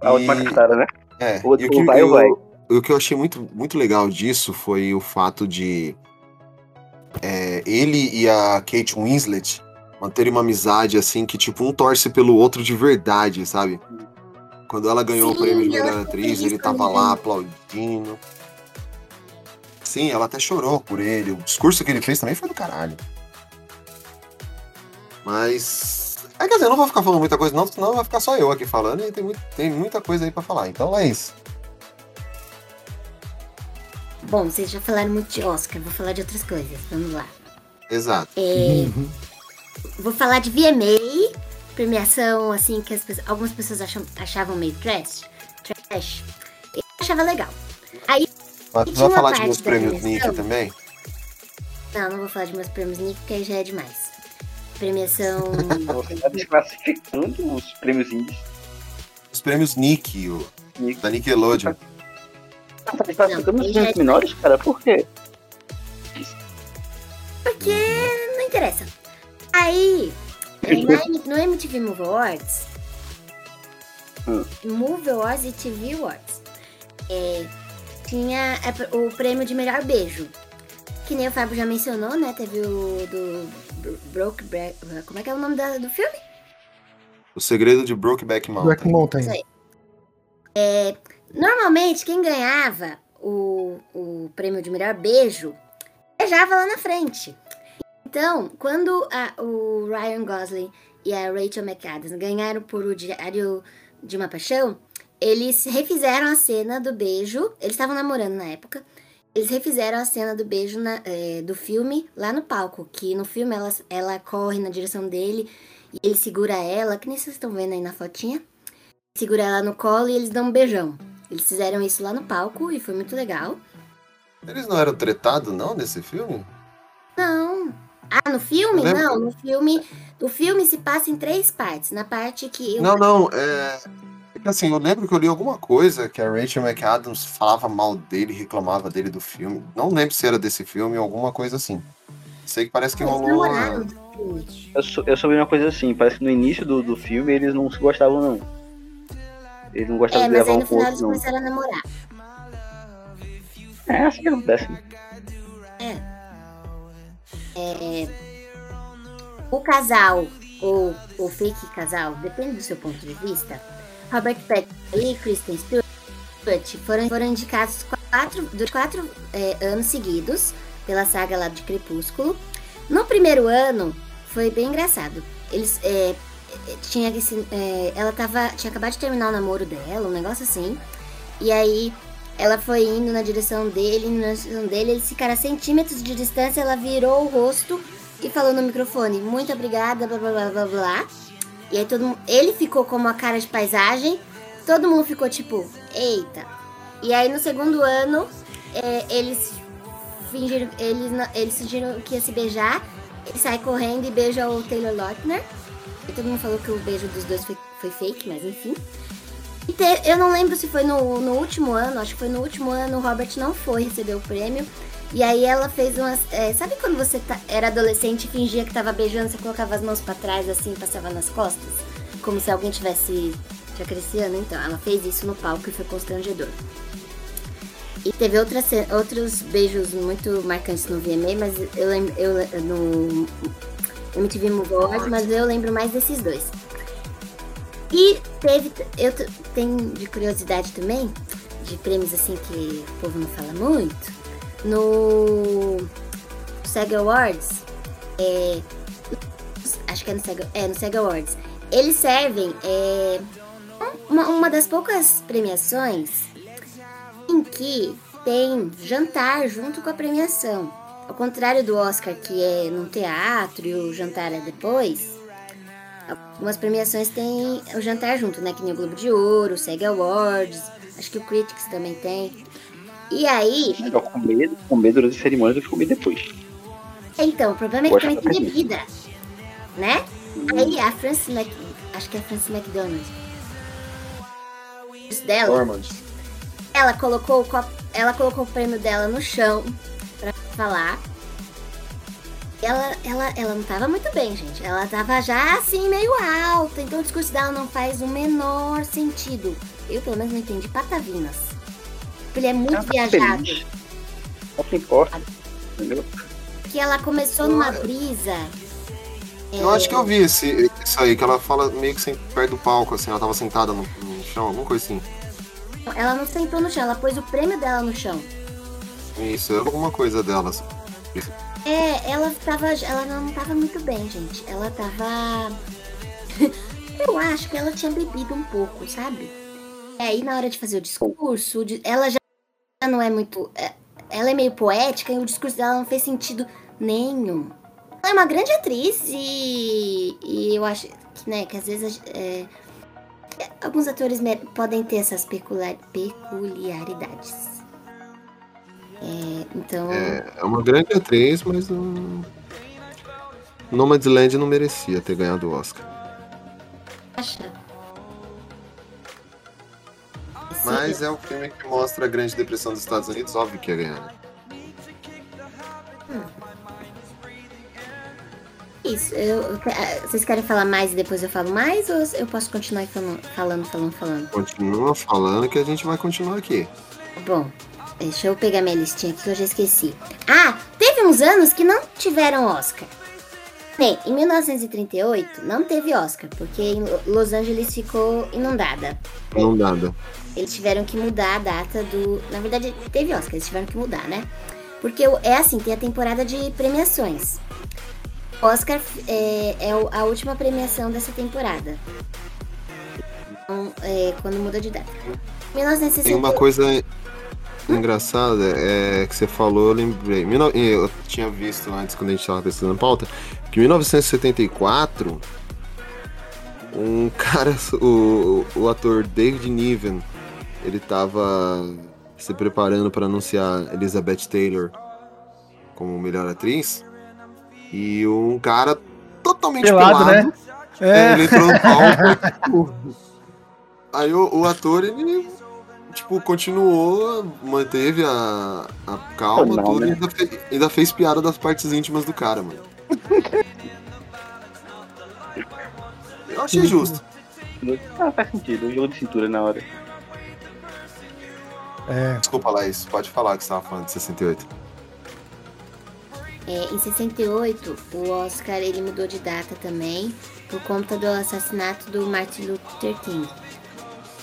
A última cartada, né? É, O- e o que, o vai, eu- vai. o que eu achei muito, muito legal disso foi o fato de é, ele e a Kate Winslet manterem uma amizade assim que tipo um torce pelo outro de verdade, sabe? Quando ela ganhou o Sim, prêmio de melhor atriz, ele tava lá aplaudindo. Sim, ela até chorou por ele. O discurso que ele fez também foi do caralho. Mas. É quer dizer, eu não vou ficar falando muita coisa, não, senão vai ficar só eu aqui falando e tem, muito, tem muita coisa aí pra falar. Então é isso. Bom, vocês já falaram muito de Oscar, vou falar de outras coisas. Vamos lá. Exato. É, vou falar de VMA, premiação assim que pessoas- algumas pessoas acham- achavam meio trash. Trash. Eu achava legal. Aí, Mas vai falar de meus prêmios Nick também? não, não vou falar de meus prêmios Nick, porque aí já é demais. Premiação. Você tá desclassificando os prêmios indies. Os prêmios Nick, o, Nick. da Nickelodeon. Ah, tá desclassificando Não, os prêmios menores, cara? Por quê? Porque não interessa. Aí, é, no MTV Movie Awards, Hum. Movie Awards e TV Awards, é, tinha é, o prêmio de melhor beijo. Que nem o Fábio já mencionou, né? Teve o do Bro- Broke Bre- Como é que é o nome da- do filme? O segredo de Brokeback Black Mountain. Mountain. Isso aí. Normalmente, quem ganhava o, o prêmio de melhor beijo beijava lá na frente. Então, quando a- o Ryan Gosling e a Rachel McAdams ganharam por O Diário de uma Paixão, eles refizeram a cena do beijo. Eles estavam namorando na época. Eles refizeram a cena do beijo na- eh, do filme lá no palco. Que no filme ela, ela corre na direção dele e ele segura ela, que nem vocês estão vendo aí na fotinha segura ela no colo e eles dão um beijão. Eles fizeram isso lá no palco e foi muito legal. Eles não eram tretados, não, nesse filme? Não. Ah, no filme? Não, no filme. O filme se passa em três partes. Na parte que. Não, não, é... é que assim, eu lembro que eu li alguma coisa que a Rachel McAdams falava mal dele, reclamava dele do filme. Não lembro se era desse filme ou alguma coisa assim. Sei que parece que Eles rolou. no. Eu, sou, eu soube uma coisa assim, parece que no início do, do filme eles não se gostavam, não. Eles não gostavam É, de mas levar aí um no com o final eles outro, não. começaram a namorar. É, assim que acontece. É, o casal, ou o fake casal, depende do seu ponto de vista. Robert Pattinson e Kristen Stewart foram, foram indicados quatro, durante quatro é, anos seguidos pela saga lá de Crepúsculo. No primeiro ano foi bem engraçado. Eles é, é, tinha esse, é, ela tava tinha acabado de terminar o namoro dela, um negócio assim. E aí ela foi indo na direção dele, na direção dele, eles ficaram a centímetros de distância, ela virou o rosto e falou no microfone, muito obrigada, blá blá blá blá blá. E aí todo mundo, ele ficou com uma cara de paisagem, todo mundo ficou tipo, eita. E aí no segundo ano, é, eles fingiram, eles, eles fingiram que ia se beijar, ele sai correndo e beija o Taylor Lautner. E todo mundo falou que o beijo dos dois foi, foi fake, mas enfim. Te- eu não lembro se foi no, no último ano, acho que foi no último ano, o Robert não foi receber o prêmio. E aí ela fez umas. é, sabe quando você tá- era adolescente e fingia que tava beijando, você colocava as mãos pra trás assim passava nas costas? Como se alguém tivesse te acariciando? Então, ela fez isso no palco e foi constrangedor. E teve outras, outros beijos muito marcantes no VMA, mas eu lembro. Eu, no MTV Awards, mas eu lembro mais desses dois. E teve. Eu tenho de curiosidade também, de prêmios assim que o povo não fala muito. No SEG Awards, é, acho que é no SEG, é no Awards, eles servem é, uma, uma das poucas premiações em que tem jantar junto com a premiação. Ao contrário do Oscar, que é num teatro e o jantar é depois, algumas premiações têm o jantar junto, né? Que nem o Globo de Ouro, o SEG Awards, acho que o Critics também tem. E aí, Eu comer, comer durante a cerimônia do que comer depois. então, o problema é que também tem bebida, né? Aí a Frances Mac... acho que é a Frances McDonald. Dela, Normand. ela colocou o copo, ela colocou o prêmio dela no chão pra falar. Ela, ela, ela não tava muito bem, gente. Ela tava já assim meio alta, então o discurso dela não faz o menor sentido. Eu pelo menos não entendi patavinas. Ele é muito Ela tá viajado. feliz. Não se importa. Entendeu? Que ela começou numa brisa. Eu acho que eu vi esse, isso aí, que ela fala meio que sem- perto do palco, assim, ela tava sentada no, no chão, alguma coisa assim. Ela não sentou no chão, ela pôs o prêmio dela no chão. Isso, era alguma coisa delas. É, ela tava. Ela não tava muito bem, gente. Ela tava. Eu acho que ela tinha bebido um pouco, sabe? E aí na hora de fazer o discurso, ela já não é muito. é, Ela é meio poética e o discurso dela não fez sentido nenhum. Ela é uma grande atriz e. E eu acho que, né, que às vezes. é, alguns atores podem ter essas peculiar- peculiaridades. É, então. É, é uma grande atriz, mas não. Nomadland não merecia ter ganhado o Oscar. acha? Mas é o filme que mostra a Grande Depressão dos Estados Unidos, óbvio que ia ganhar. né? isso. Eu, ah, vocês querem falar mais e depois eu falo mais? Ou eu posso continuar falando, falando, falando? falando? Continua falando que a gente vai continuar aqui. Bom, deixa eu pegar minha listinha aqui que eu já esqueci. Ah, teve uns anos que não tiveram Oscar. Bem, em 1938 não teve Oscar, porque Los Angeles ficou inundada. Não nada. Eles tiveram que mudar a data do. Na verdade, teve Oscar, eles tiveram que mudar, né? Porque é assim, tem a temporada de premiações. Oscar é, é a última premiação dessa temporada. Então, é, quando muda de data. Tem 1960. uma coisa engraçada é, que você falou, eu lembrei. Eu tinha visto antes, quando a gente estava pesquisando pauta, que em 1974, um cara, o, o ator David Niven, ele tava se preparando para anunciar Elizabeth Taylor como melhor atriz. E um cara totalmente Pelado, pelado, né? é, É. ele entrou no palco. Aí o, o ator, ele, tipo, continuou, manteve a, a calma, Não, tudo, né? e ainda, fe- ainda fez piada das partes íntimas do cara, mano. Eu achei justo. Ah, faz sentido. Jogo de cintura na hora. É. Desculpa, Laís, pode falar que você tava falando de 68. É, em 68, o Oscar ele mudou de data também por conta do assassinato do Martin Luther King.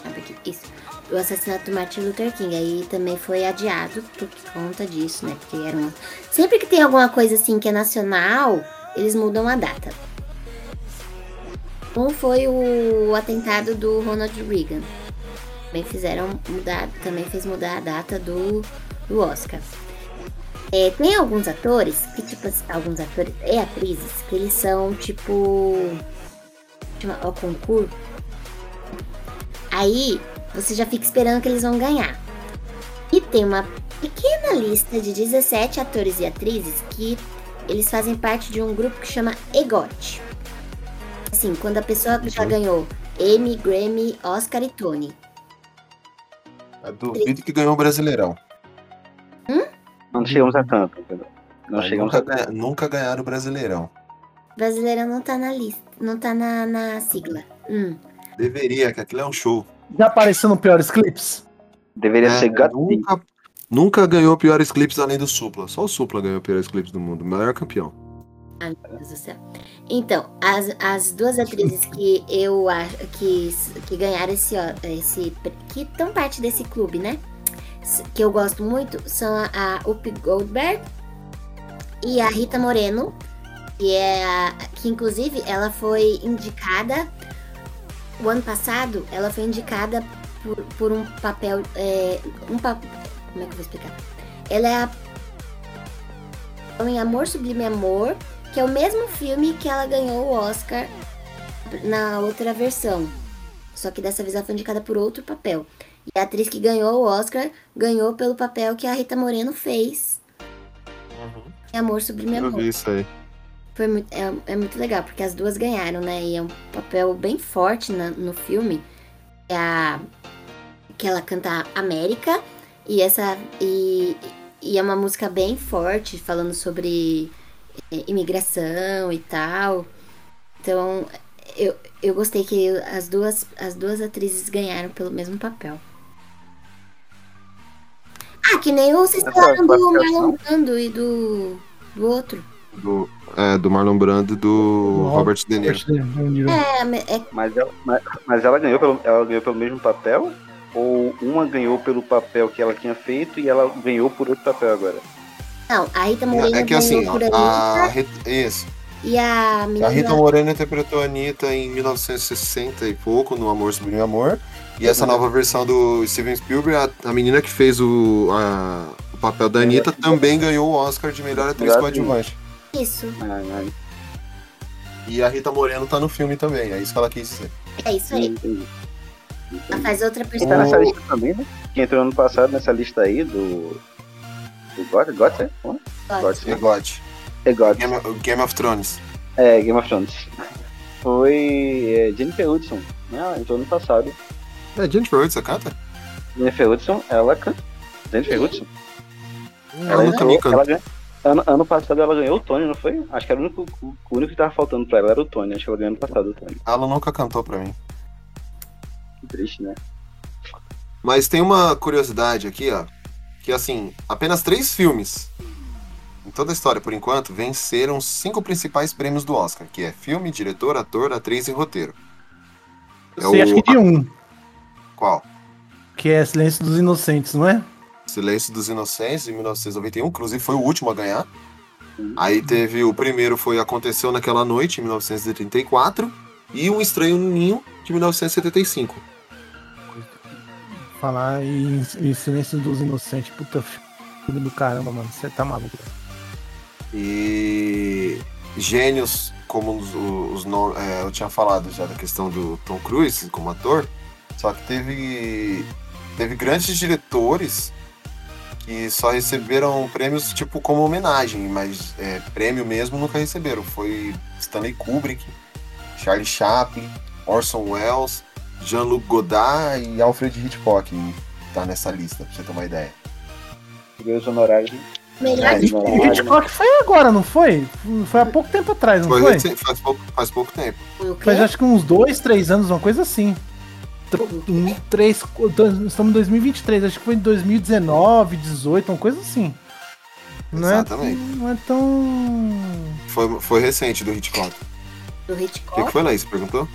Sabe aqui? Isso. O assassinato do Martin Luther King. Aí também foi adiado por conta disso, né? Porque era uma... Sempre que tem alguma coisa assim que é nacional, eles mudam a data. Um foi o atentado do Ronald Reagan. Também fizeram mudar, também fez mudar a data do, do Oscar. É, tem alguns atores, que tipo, alguns atores e atrizes, que eles são tipo. Chama ao concurso. Aí você já fica esperando que eles vão ganhar. E tem uma pequena lista de 17 atores e atrizes que eles fazem parte de um grupo que chama EGOT. Assim, quando a pessoa já ganhou Emmy, Grammy, Oscar e Tony. Eu duvido que ganhou o Brasileirão. Não chegamos a tanto? Não Mas chegamos nunca, a ganha- nunca ganharam o Brasileirão. Brasileira não tá na lista, não tá na, na sigla. Hum. Deveria, que aquilo é um show. Já apareceu no Piores Clips? Deveria É, ser gato. nunca, nunca ganhou piores clipes além do Supla. Só o Supla ganhou piores clipes do mundo. Maior campeão. Ai, meu Deus do céu. Então, as, as duas atrizes que eu acho que, que ganharam esse, esse. que estão parte desse clube, né? Que eu gosto muito são a, a Up Goldberg e a Rita Moreno, que é a, que inclusive ela foi indicada o ano passado, ela foi indicada por, por um papel. É, um pa- como é que eu vou explicar? Ela é a em Amor Sublime Amor, que é o mesmo filme que ela ganhou o Oscar na outra versão. Só que dessa vez ela foi indicada por outro papel. E a atriz que ganhou o Oscar ganhou pelo papel que a Rita Moreno fez em Amor Sublime Eu Amor. vi isso aí. Foi muito, é, é muito legal, porque as duas ganharam, né? E é um papel bem forte na- no filme. É a, que ela canta América. E essa. E, e é uma música bem forte, falando sobre é, imigração e tal. Então, eu, eu gostei que as duas, as duas atrizes ganharam pelo mesmo papel. Ah, que nem o vocês falaram do classificação. Marlon Brando e do, do outro. Do, é, do Marlon Brando e do Robert De Niro. É, é Mas ela, mas, mas ela ganhou pelo, ela ganhou pelo mesmo papel? Ou uma ganhou pelo papel que ela tinha feito e ela ganhou por outro papel agora? Não, a Rita Moreno É que assim, por ó, a, Anitta Rita- isso. e a menina... A Rita Moreno interpretou a Anitta em 1960 e pouco, no Amor Sublime Amor. E essa nova versão do Steven Spielberg, a, a menina que fez o, a- o papel da Anitta também ganhou o Oscar de melhor atriz coadjuvante. Isso, E a Rita Moreno tá no filme também, é isso que ela quis dizer. é isso aí. entendi. Ela faz outra E tá personagem. nessa lista também, né? Que entrou ano passado nessa lista aí do. Do God? God, é? É? God, É God. É God. Game, of- Game of Thrones. É, Game of Thrones. Foi é, Jennifer Hudson, né? Ela entrou ano passado. É Jennifer Hudson, canta? Jennifer Hudson, ela canta. Jennifer Hudson. Ela entrou, também canta. ela, ganhou, Ano, ano passado ela ganhou o Tony, não foi? Acho que era o único, o único que tava faltando pra ela era o Tony. Acho que ela ganhou ano passado o Tony. Ela nunca cantou pra mim. Que triste, né? Mas tem uma curiosidade aqui, ó. Que assim, apenas três filmes em toda a história, por enquanto, venceram os cinco principais prêmios do Oscar, que é filme, diretor, ator, atriz e roteiro. É Eu sei, acho que de um, Qual? que é Silêncio dos Inocentes, não é? Silêncio dos Inocentes, em 1991, inclusive foi o último a ganhar. Aí teve o primeiro foi Aconteceu Naquela Noite, em 1934, e Um Estranho no Ninho, de 1975. Falar em, em Silêncio dos Inocentes, puta filme do caramba, mano. Você tá maluco. E gênios, como os, os é, eu tinha falado já da questão do Tom Cruise como ator, só que teve, teve grandes diretores que só receberam prêmios tipo como homenagem, mas é, prêmio mesmo nunca receberam. Foi Stanley Kubrick, Charlie Chaplin, Orson Welles, Jean-Luc Godard e Alfred Hitchcock tá nessa lista, pra você ter uma ideia. Ganhou os honorários. Melhor É, E Hitchcock foi agora, não foi? Foi há pouco tempo atrás, não Foi foi? faz, pouco, faz pouco tempo. foi o quê? Faz acho que uns dois, três anos, uma coisa assim. Um, três, dois- estamos em 2023, acho que foi em 2019, 18, uma coisa assim. Não é, Exatamente. não é tão. Foi, foi recente do Hitchcock. Do O que, Hitchcock? que foi, Laís? Perguntou?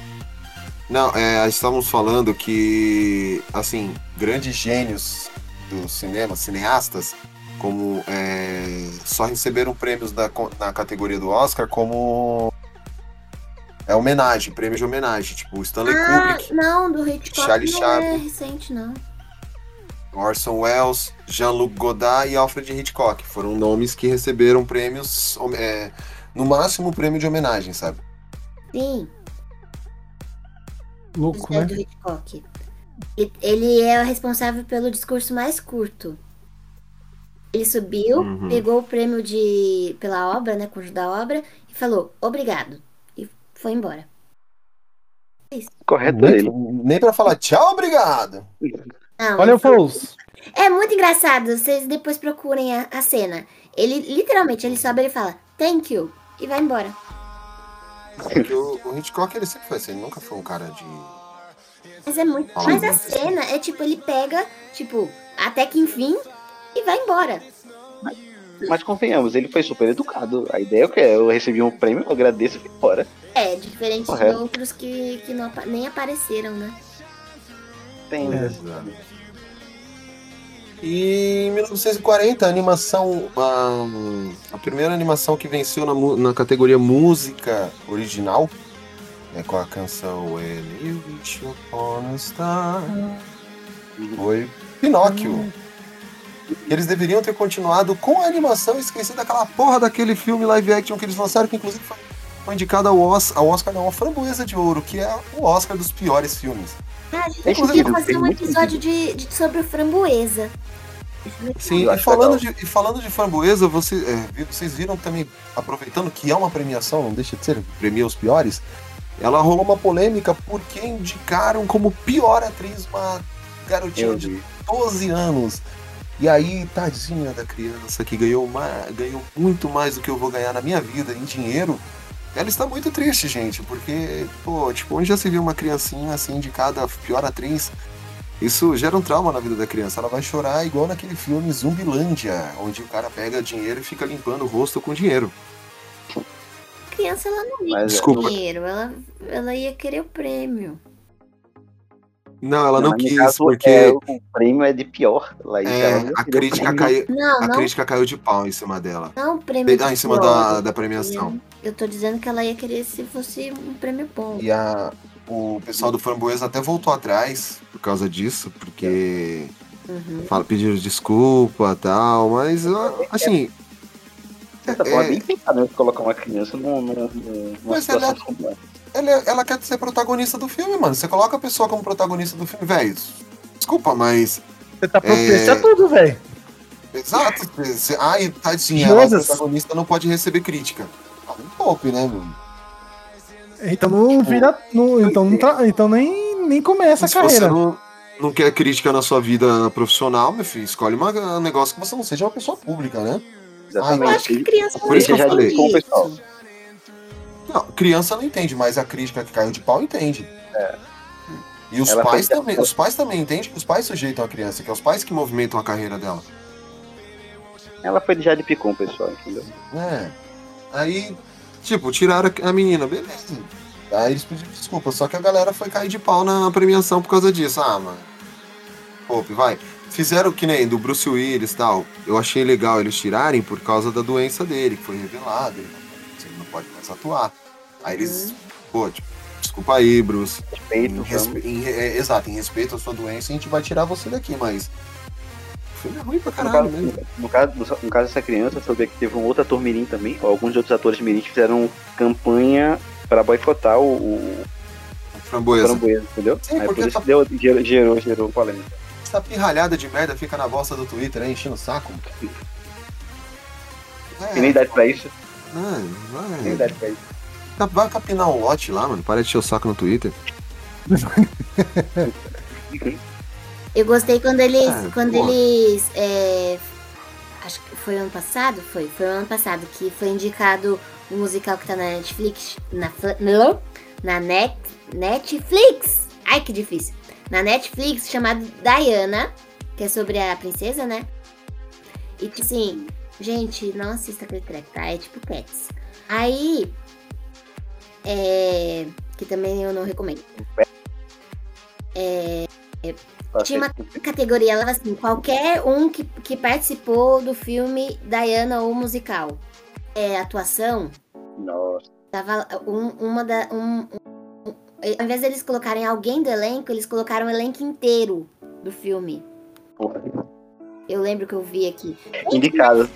Não, é, estávamos falando que, assim, grandes gênios do cinema, cineastas, como é, só receberam prêmios da, na categoria do Oscar como é homenagem, prêmio de homenagem, tipo Stanley Ah, Kubrick, não, do Hitchcock Charlie não é Chaplin. recente, não. Orson Welles, Jean-Luc Godard e Alfred Hitchcock. Foram nomes que receberam prêmios, é, no máximo prêmio de homenagem, sabe? Sim, Louco, é né? do Hitchcock. Ele- Ele é o responsável pelo discurso mais curto. Ele subiu, Uhum. pegou o prêmio de pela obra, né, conjunto da obra, e falou obrigado. Foi embora. Correto ele. Nem pra falar tchau, obrigado. Não, o Fouls. É muito engraçado, vocês depois procurem a, a cena. Ele, literalmente, ele sobe e ele fala, thank you, e vai embora. Porque o, o Hitchcock ele sempre foi assim, ele nunca foi um cara de. Mas é muito. Fala Mas a muito. cena é tipo, ele pega, tipo, até que enfim, e vai embora. Mas convenhamos, ele foi super educado. A ideia é que eu recebi um prêmio, eu agradeço e fui embora. É, diferente de Correto. outros que, que não, nem apareceram, né? Tem. É. E em 1940, a animação. A, a primeira animação que venceu na, na categoria música original, né, com a canção When You Wish Upon a Star, foi Pinóquio. E eles deveriam ter continuado com a animação e esquecido daquela porra daquele filme live action que eles lançaram, que inclusive foi, foi indicado ao Oscar, ao Oscar, não, a Framboesa de Ouro, que é o Oscar dos piores filmes. Ah, a gente É podia fazer um episódio de, de- sobre framboesa. Sim, e falando, de, e falando de framboesa, você, é, vocês viram também, aproveitando que é uma premiação, não deixa de ser, premia os piores, ela rolou uma polêmica porque indicaram como pior atriz uma garotinha de vi. 12 anos. E aí, tadinha da criança que ganhou, ganhou muito mais do que eu vou ganhar na minha vida em dinheiro. Ela está muito triste, gente, porque, pô, tipo, onde já se viu uma criancinha assim indicada a pior atriz? Isso gera um trauma na vida da criança. Ela vai chorar igual naquele filme Zumbilândia, onde o cara pega dinheiro e fica limpando o rosto com dinheiro. A criança, ela não ia Mas, Desculpa. querer dinheiro, ela, ela ia querer o prêmio. Não, ela não, no quis, caso, porque é, o prêmio é de pior. Em é, não a crítica caiu. Não, A não, crítica caiu de pau em cima dela. não o prêmio Ah, de em cima pior. da, da premiação. Eu tô dizendo que ela ia querer se fosse um prêmio bom. E a, o pessoal do Framboesa até voltou atrás por causa disso, porque Uhum. fala, pediram desculpa e tal, mas assim, De certa forma, é é- bem pensado né, colocar uma criança num- num- num- numa Mas situação ela- essa. Ela, ela quer ser protagonista do filme, mano. Você coloca a pessoa como protagonista do filme, velho. Desculpa, mas. Você tá propício É. a tudo, velho. Exato. Você, ai, tadinha, ela é protagonista não pode receber crítica. Ah, um pouco, né, mano? Então não vira. não- então, não tra- então nem, nem começa a Se você carreira. não, não quer crítica na sua vida profissional, meu filho, escolhe uma- um negócio que você não seja uma pessoa pública, né? Exatamente. Eu acho que criança Por isso que eu falei. entende Com o pessoal. isso. Não, criança não entende, mas a crítica que caiu de pau entende. E os Ela pais foi- também, os pais também entendem que os pais sujeitam a criança, que é os pais que movimentam a carreira dela. Ela foi já de picom, pessoal, entendeu? É. Aí, tipo, tiraram a menina, beleza. Aí eles pediram desculpa, só que a galera foi cair de pau na premiação por causa disso. Ah, mano. Pope, vai. Fizeram que nem do Bruce Willis e tal. Eu achei legal eles tirarem por causa da doença dele, que foi revelada. Ele não pode mais atuar. Aí eles, pô, tipo, desculpa aí, Bruce. Respeito, Em respe- em- é, exato, em respeito à sua doença, a gente vai tirar você daqui, mas. É ruim pra No caralho caso, mesmo. no, caso, no, no caso dessa criança, eu soube que teve um outro ator mirim também, alguns outros atores mirim fizeram campanha para boicotar o, o Framboesa. framboesa, entendeu? Sim, Aí porque por isso tá- deu, gerou, gerou, gerou polêmica. Essa pirralhada de merda fica na bosta do Twitter aí, enchendo o saco. É, Tem nem idade pra isso, ah, tem nem vai, idade pra isso. Vai capinar um lote lá, mano. Para de encher o saco no Twitter. Eu gostei quando eles. Ah, quando pô. eles. é, acho que foi ano passado? Foi. Foi ano passado que foi indicado um musical que tá na Netflix. Na, na net, Netflix! Ai, que difícil. Na Netflix, chamado Diana, que é sobre a princesa, né? E tipo assim, gente, não assista aquele track, tá? É tipo Cats. Aí. É. Que também eu não recomendo. Tinha uma categoria, ela assim, qualquer um que, que participou do filme Diana ou musical. É, atuação, Nossa, tava um- uma da. Um, um- ao invés deles colocarem alguém do elenco, eles colocaram o elenco inteiro do filme. porra. Eu lembro que eu vi aqui. Indicado.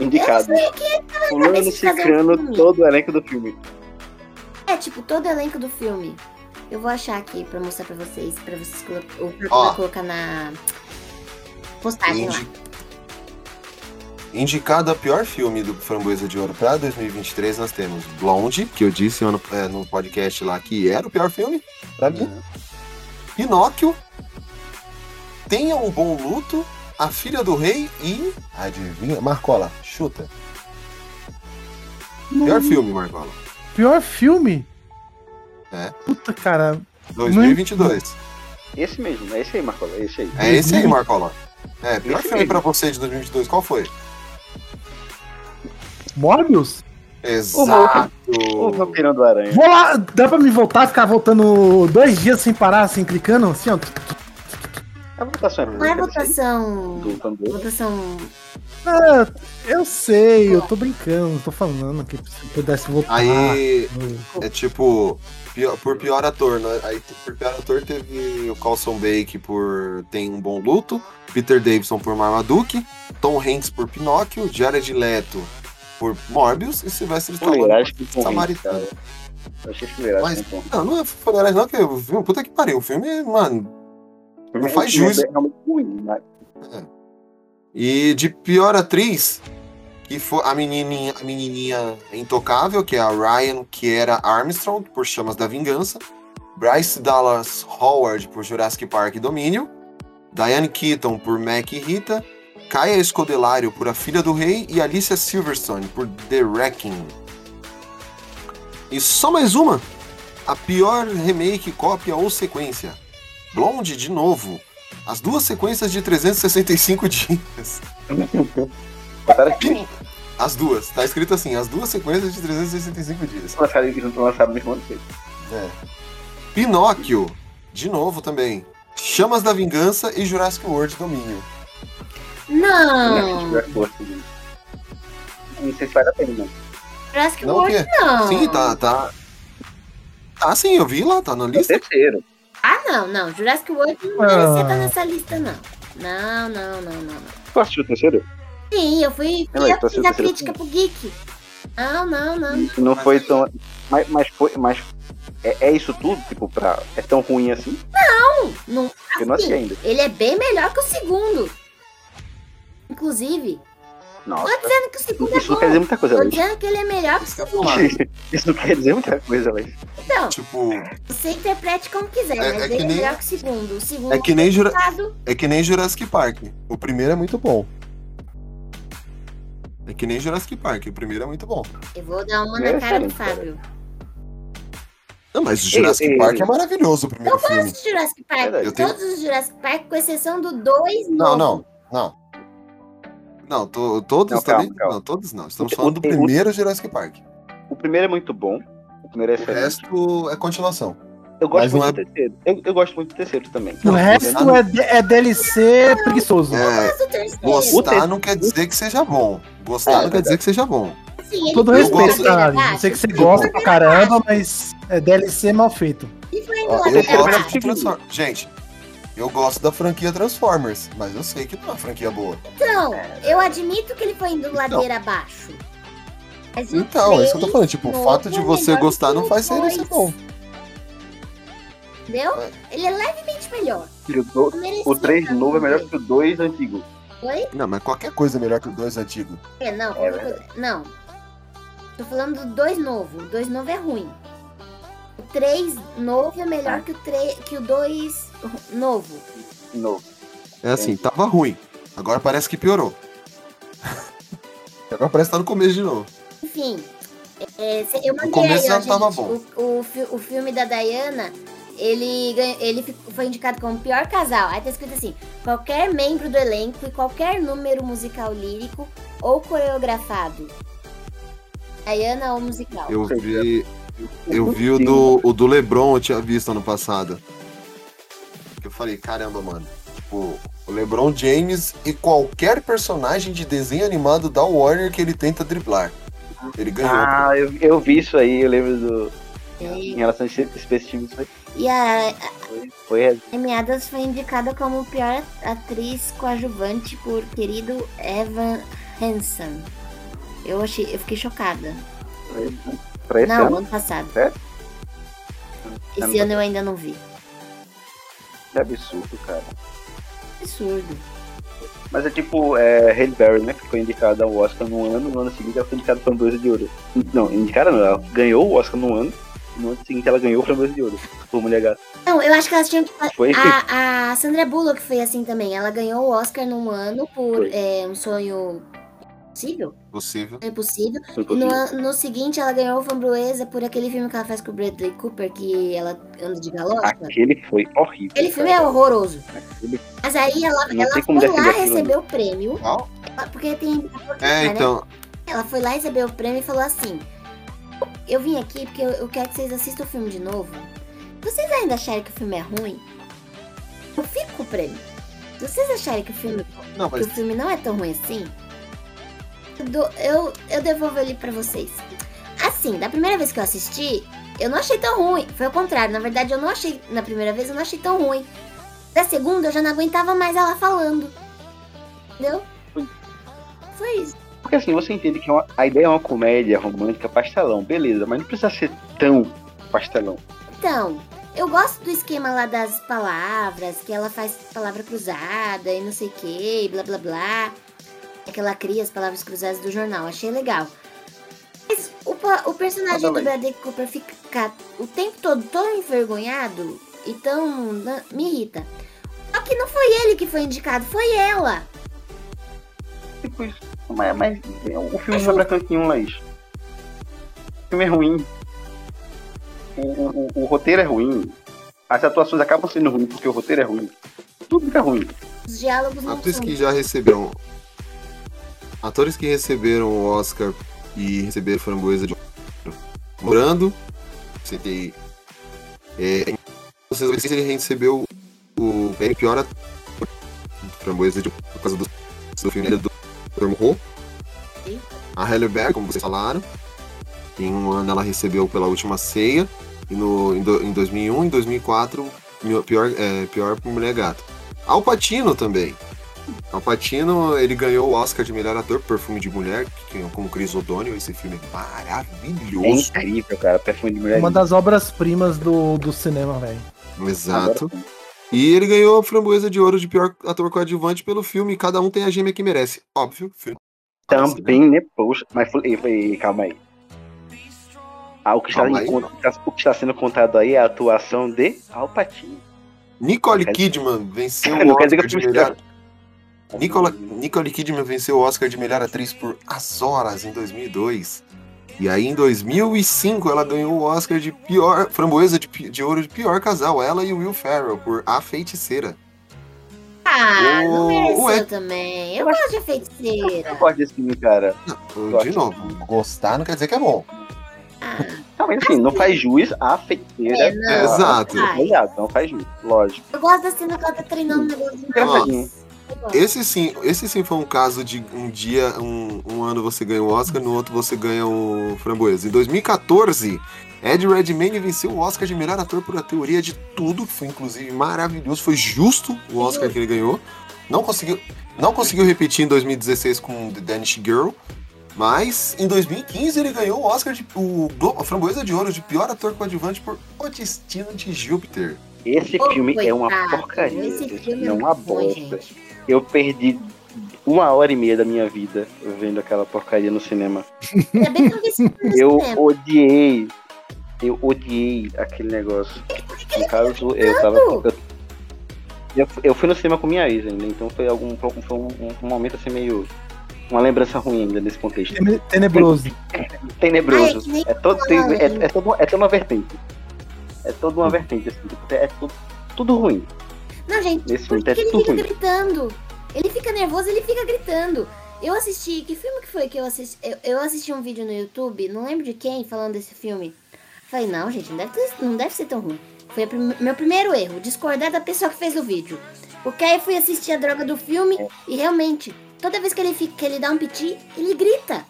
Indicado. Eu sei que é Fulano filme. todo o elenco do filme. É, tipo, todo o elenco do filme. Eu vou achar aqui pra mostrar pra vocês, pra vocês colo ou pra, Ó. colocar na postagem lá. Indi... Indicado a pior filme do Framboesa de Ouro pra 2023, nós temos Blonde, que eu disse ano- é, no podcast lá que era o pior filme, pra mim. Pinóquio, Tenha um Bom Luto, A Filha do Rei e. Adivinha? Marcola, chuta. Pior filme, Marcola. Pior filme? É. Puta, cara. 2022. Esse mesmo, é esse aí, Marcola, é esse aí. É esse aí, Marcola. É, pior Esse filme mesmo. pra você de 2022, qual foi? Morbius? Exato. O Vampirão do Aranha. Vou lá, dá pra me voltar, ficar voltando dois dias sem parar, assim, clicando, assim, ó. A votação é Não é votação. do. Votação. Ah, eu sei, eu tô brincando, tô falando que se pudesse voltar. Aí no- é tipo, pior- por pior ator, né? Aí por pior ator teve o Carlson Bake por Tem um Bom Luto, Peter Davidson por Marmaduke, Tom Hanks por Pinóquio, Jared Leto por Morbius e Sylvester Stallone por Samaritano. Eu achei fuleiragem Mas- Não, não é fuleiragem não, que o filme, puta que pariu, o filme, mano... Não faz jus. É ruim, mas E de pior atriz, que foi a menininha, a menininha intocável, que é a Ryan Kiera Armstrong, por Chamas da Vingança. Bryce Dallas Howard, por Jurassic Park Domínio. Diane Keaton, por Mac e Rita. Kaya Escodelário, por A Filha do Rei. E Alicia Silverstone, por The Wrecking. E só mais uma. A pior remake, cópia ou sequência. Blonde, de novo. As duas sequências de 365 dias. As duas. Tá escrito assim, as duas sequências de 365 dias. Lançaram, eles não lançaram mesmo ano que. É. Pinóquio, de novo também. Chamas da Vingança e Jurassic World Domínio. Não! Jurassic World? Não sei se vale a pena, não. Jurassic Não, o World quê? não. Sim, tá, tá. Tá sim, eu vi lá, tá na É o lista. terceiro. Ah, não, não. Jurassic World não Ah. merecia estar nessa lista, não. Não, não, não, não. não. Tu assistiu o terceiro? Sim, eu fui. Ela, eu fiz a crítica pro Geek. Não, não, não. não. Não foi tão. Mas, mas foi. Mas é, é isso tudo? Tipo, pra. É tão ruim assim? não Eu não assisti assim, ainda. ele é bem melhor que o segundo. Inclusive, Nossa. tô dizendo que o segundo é Isso não bom. quer dizer muita coisa, Tô dizendo que ele é melhor que o segundo. Isso não quer dizer muita coisa, Leite. Então, Tipo, você interprete como quiser, É- mas é ele que é nem- melhor que o segundo. O segundo é que nem, Jura... é que nem Jurassic Park. O primeiro é muito bom. É que nem Jurassic Park, o primeiro é muito bom. Eu vou dar uma É, na cara do Fábio. Não, mas Jurassic ei, Park ei. é maravilhoso o primeiro Eu filme. gosto de Jurassic Park. Verdade. Eu tenho- Todos os Jurassic Park, com exceção do 2 Não, não, não. Não, to- todos Não, calma, também. calma. Não, todos não. Estamos O- falando do o- o- primeiro Jurassic Park. O primeiro é muito bom. O primeiro é O excelente. resto é continuação. Eu gosto mas não muito do terceiro. Eu, eu gosto muito do terceiro também. O resto é, de- é DLC preguiçoso. É, Mas o terceiro, gostar não quer dizer que seja bom. Gostar É, não quer dizer que seja bom. ele Todo respeito, ladeira cara. Eu sei que você gosta pra caramba, mas é DLC mal feito. Ó, eu gosto de. Gente, eu gosto da franquia Transformers, mas eu sei que não é uma franquia boa. Então, eu admito que ele foi indo ladeira abaixo. Mas Então, é isso que eu tô falando. Tipo, o fato de é você gostar não faz ser isso bom. Entendeu? É. Ele é levemente melhor. O, do- Merecia o 3 também. novo é melhor que o 2 antigo. Oi? Não, mas qualquer coisa é melhor que o 2 antigo. É, não, É coisa- não. Tô falando do 2 novo. O 2 novo é ruim. O 3 novo é melhor que o 3, que o 2 novo. Novo. É assim, tava ruim. Agora parece que piorou. Agora parece que tá no começo de novo. Enfim, é, eu mandei começo aí, ó, já tava gente, bom. O, o, o filme da Diana, ele, ganha- ele foi indicado como pior casal. Aí tá escrito assim: qualquer membro do elenco e qualquer número musical lírico ou coreografado. Diana ou musical. Eu vi. Eu vi o do, o do Lebron, eu tinha visto ano passado. Eu falei, caramba, mano. Tipo, o Lebron James e qualquer personagem de desenho animado da Warner que ele tenta driblar. Ele ganhou. Ah, eu, eu vi isso aí, eu lembro do. Em E, relação a esse Team, isso aí. e a Foi, foi Amy Adams foi indicada como pior atriz coadjuvante por querido Evan Hansen. Eu achei, eu fiquei chocada. Pra esse não, ano. ano passado. Sério? Esse ano eu ainda não vi. Que absurdo, cara. Absurdo. Mas é tipo, é, Halle Berry, né? Que foi indicada ao Oscar no ano, no ano seguinte ela foi indicada para Framboesa de Ouro. Não, indicada não, ela ganhou o Oscar no ano, no ano seguinte ela ganhou o Framboesa de Ouro. Por Mulher Gata. Não, eu acho que elas tinham que. Foi A, a Sandra Bullock foi assim também. Ela ganhou o Oscar num ano por é, um sonho possível? Possível. Sonho possível. E no, no seguinte ela ganhou o Framboesa por aquele filme que ela faz com o Bradley Cooper, que ela anda de galocha. Aquele foi horrível. Aquele filme é horroroso. Aquele- Mas aí ela, Não ela tem como foi lá receber o prêmio. Qual? Porque tem. É, né? então. Ela foi lá receber o prêmio e falou assim: Eu vim aqui porque eu, eu quero que vocês assistam o filme de novo. Se vocês ainda acharem que o filme é ruim, eu fico com o prêmio. Se vocês acharem que o filme, Não, que mas o filme não é tão ruim assim, eu, dou- eu, eu devolvo ele pra vocês. Assim, da primeira vez que eu assisti, eu não achei tão ruim. Foi o contrário. Na verdade, eu não achei. Na primeira vez, eu não achei tão ruim. Da segunda, eu já não aguentava mais ela falando. Entendeu? Foi isso. Porque assim, você entende que é uma- a ideia é uma comédia romântica pastelão, beleza, mas não precisa ser tão pastelão. Então, eu gosto do esquema lá das palavras, que ela faz palavra cruzada e não sei o que, blá blá blá. É que ela cria as palavras cruzadas do jornal, achei legal. Mas o, o personagem do. Bradley Cooper fica o tempo todo tão envergonhado e tão. na- me irrita. Só que não foi ele que foi indicado, foi ela. Tipo isso. Mas, mas o filme não é pra cantinho, Laís. O filme é ruim. O, o, o- o roteiro é ruim. As atuações acabam sendo ruins porque o roteiro é ruim. Tudo fica ruim. Os diálogos não atores são. que já receberam. Atores que receberam o Oscar e receberam framboesa de ouro. Morando, citei. É, em 1996 ele recebeu o prêmio pior ator framboesa de ouro por causa do, do filme do Dr. Sim. A Halle Berry, como vocês falaram. Em um ano ela recebeu pela última ceia. E no, em, do- em 2001 e 2004, mi- pior, é, pior Mulher Gato. Al Pacino também. Al Pacino, ele ganhou o Oscar de melhor ator por Perfume de Mulher, que, como Chris O'Donnell. Esse filme é É maravilhoso. incrível, cara. Perfume de mulher. Uma das obras-primas do, do cinema, velho. Exato. E ele ganhou a framboesa de ouro de pior ator coadjuvante pelo filme Cada Um Tem a Gêmea que Merece. Óbvio, filme. Também, né? Poxa, mas foi, foi- calma aí. Ah, o, que está Calma em aí. conta- o que está sendo contado aí é a atuação de Alpatino. Nicole Quer- Kidman venceu o Oscar de filme melhor... Nicola, Nicole Kidman venceu o Oscar de melhor atriz por As Horas em 2002. E aí em 2005 ela ganhou o Oscar de pior framboesa de, de ouro de pior casal, ela e o Will Ferrell por A Feiticeira. Ah, O- não mereceu Ed- também. Eu gosto de feiticeira. Eu gosto desse filme, cara. De novo, gostar não quer dizer que é bom. Ah, Não, mas assim, não faz juiz a feiticeira. É, não. Exato. Ai. Não faz juiz, lógico. eu gosto da cena que ela tá treinando um negócio de Engraçadinho. Gosto. Esse sim, esse sim foi um caso de um dia, um, um ano você ganha o Oscar, no outro você ganha o Framboesa. Em 2014, Ed Redmayne venceu o Oscar de melhor ator por A Teoria de Tudo, que foi inclusive maravilhoso, foi justo o Oscar que ele ganhou. Não conseguiu, não conseguiu repetir em 2016 com The Danish Girl, mas em 2015 ele ganhou o Oscar de o Glo- a Framboesa de Ouro de pior ator coadjuvante por O Destino de Júpiter. Esse Ô, filme é uma coitado, porcaria. esse Esse filme é uma bosta. gente. Eu perdi uma hora e meia da minha vida vendo aquela porcaria no cinema. Ainda bem que eu vi Eu cinema. odiei. Eu odiei aquele negócio. No caso, eu tava. Eu, eu, fui no cinema com minha ex ainda, então foi algum foi um, um momento assim meio. Uma lembrança ruim ainda nesse contexto. Tene- Tenebroso. Tenebroso. Ai, É todo, tem, é, gente. é, todo, é toda uma vertente. É toda uma vertente, assim. tipo, É tudo, tudo ruim. Não, gente, Nesse por que é que ele fica ruim. gritando? Ele fica nervoso, ele fica gritando. Eu assisti, que filme que foi que eu assisti? Eu, eu assisti um vídeo no YouTube, não lembro de quem, falando desse filme. Falei, não, gente, não deve, ter- não deve ser tão ruim. Foi prim- meu primeiro erro, discordar da pessoa que fez o vídeo. Porque aí eu fui assistir a droga do filme e realmente, toda vez que ele, fica, que ele dá um piti, ele grita.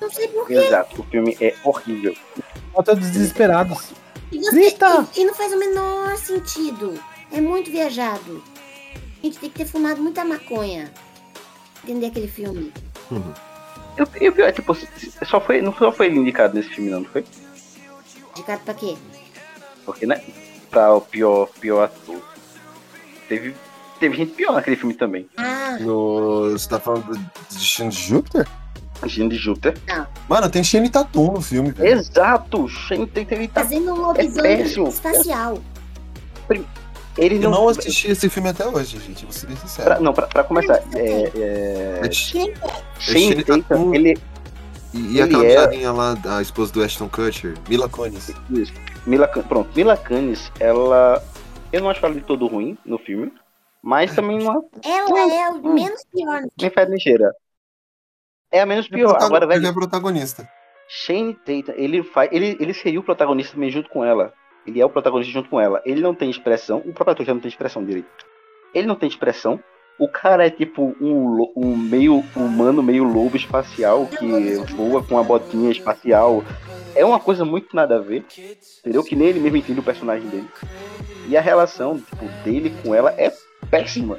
Não sei porquê. Exato. O filme é horrível. Falta dos desesperados. E, você- Grita! e- e não faz o menor sentido. É muito viajado. A gente tem que ter fumado muita maconha. pra Entender aquele filme. E o- E o pior é, tipo, só foi, não só foi ele indicado nesse filme, não, não foi? Indicado pra quê? Porque, né? Pra o pior, pior ator. Teve, teve gente pior naquele filme também. Ah, No, você tá falando do Destino de Júpiter? Gene de Júpiter. Mano, tem Shane Tatum no filme, velho. Exato! Shane Tatum, ele tá. fazendo um lobisomem péssimo. espacial. Ele Eu não. não assisti esse filme até hoje, gente, vou ser bem sincero. Pra, não, pra, pra começar, é, é, É Shane Shane Tatum, Tatum. ele. E, e Ele aquela é- lá, a esposa do Ashton Kutcher, Mila Kunis. Isso. Mila, pronto, Mila Kunis, ela. Eu não acho ela de todo ruim no filme, mas também não Ela é o Hum. menos pior. nem faz nem cheira. É a menos é pior. Agora, ele velho, é protagonista. Shane Tatum, ele, faz, ele, ele seria o protagonista também junto com ela. Ele é o protagonista junto com ela. Ele não tem expressão, o próprio ator já não tem expressão direito. Ele não tem expressão. O cara é tipo um, um meio humano, meio lobo espacial que voa com uma botinha espacial. É uma coisa muito nada a ver. Entendeu? Que nem ele mesmo entende o personagem dele. E a relação tipo, dele com ela é péssima.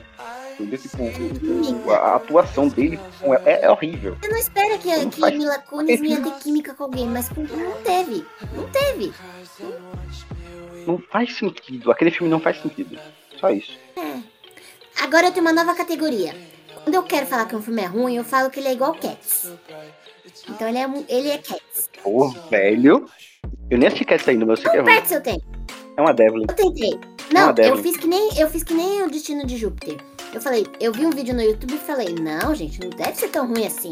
Entendeu? Tipo, a a atuação dele é, é horrível. Você não espera que, Não que faz- Mila Kunis ia ter química com alguém, mas com não teve. Não teve. Não faz sentido. Aquele filme não faz sentido. Só isso. Agora eu tenho uma nova categoria. Quando eu quero falar que um filme é ruim, eu falo que ele é igual Cats. Então ele é, ele é Cats. Pô, velho. Eu nem assisti Cats ainda, mas eu sei que é ruim. Seu tempo. É uma Devlin. Eu tentei. Não, Não, eu Devlin. fiz que nem eu fiz que nem o Destino de Júpiter. Eu falei, eu vi um vídeo no YouTube e falei, não, gente, não deve ser tão ruim assim.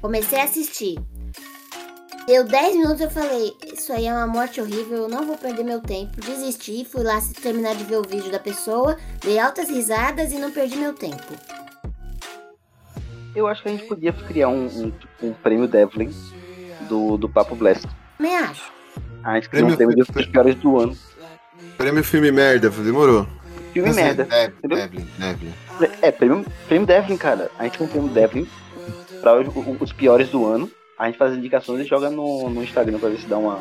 Comecei a assistir. Deu 10 minutos eu falei, isso aí é uma morte horrível, eu não vou perder meu tempo. Desisti, fui lá terminar de ver o vídeo da pessoa, dei altas risadas e não perdi meu tempo. Eu acho que a gente podia criar um, um, tipo, um prêmio Devlin do, do Papo Blast. Também acho. A gente cria um Prêmio- prêmio dos piores do ano. Prêmio filme merda, demorou. Filme Mas é- merda. É? Devlin, Devlin. É, prêmio, prêmio Devlin, cara. A gente tem um prêmio Devlin pra os, os piores do ano. A gente faz indicações e joga no, no Instagram pra ver se dá uma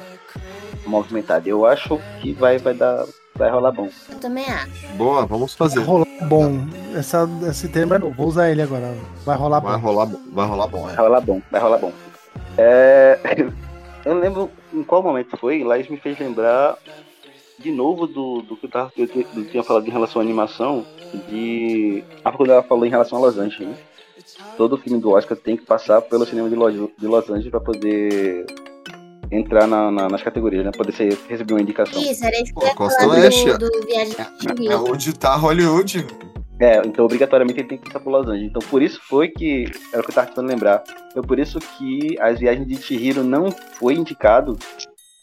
movimentada. Eu acho que vai, vai dar. Vai rolar bom. Eu também acho. Boa, vamos Vai fazer. rolar bom. Essa, esse termo é novo. Vou usar ele agora. Vai rolar Vai bom. rolar, vai rolar bom, Vai é. rolar bom, vai rolar bom. É, eu não lembro em qual momento foi, Laís me fez lembrar de novo do, do que eu, tava, eu, tinha- eu tinha falado em relação à animação, de. Ah, quando ela falou em relação a Los Angeles, né? Todo filme do Oscar tem que passar pelo cinema de Los, de Los Angeles pra poder entrar na- na- nas categorias, né? Poder ser, receber uma indicação. Isso, era isso que Pô, eu ia falar do, do Viagem de É onde tá Hollywood É, então obrigatoriamente ele tem que passar por Los Angeles. Então por isso foi que. Era o que eu tava tentando lembrar. Foi por isso que as viagens de Chihiro não foi indicado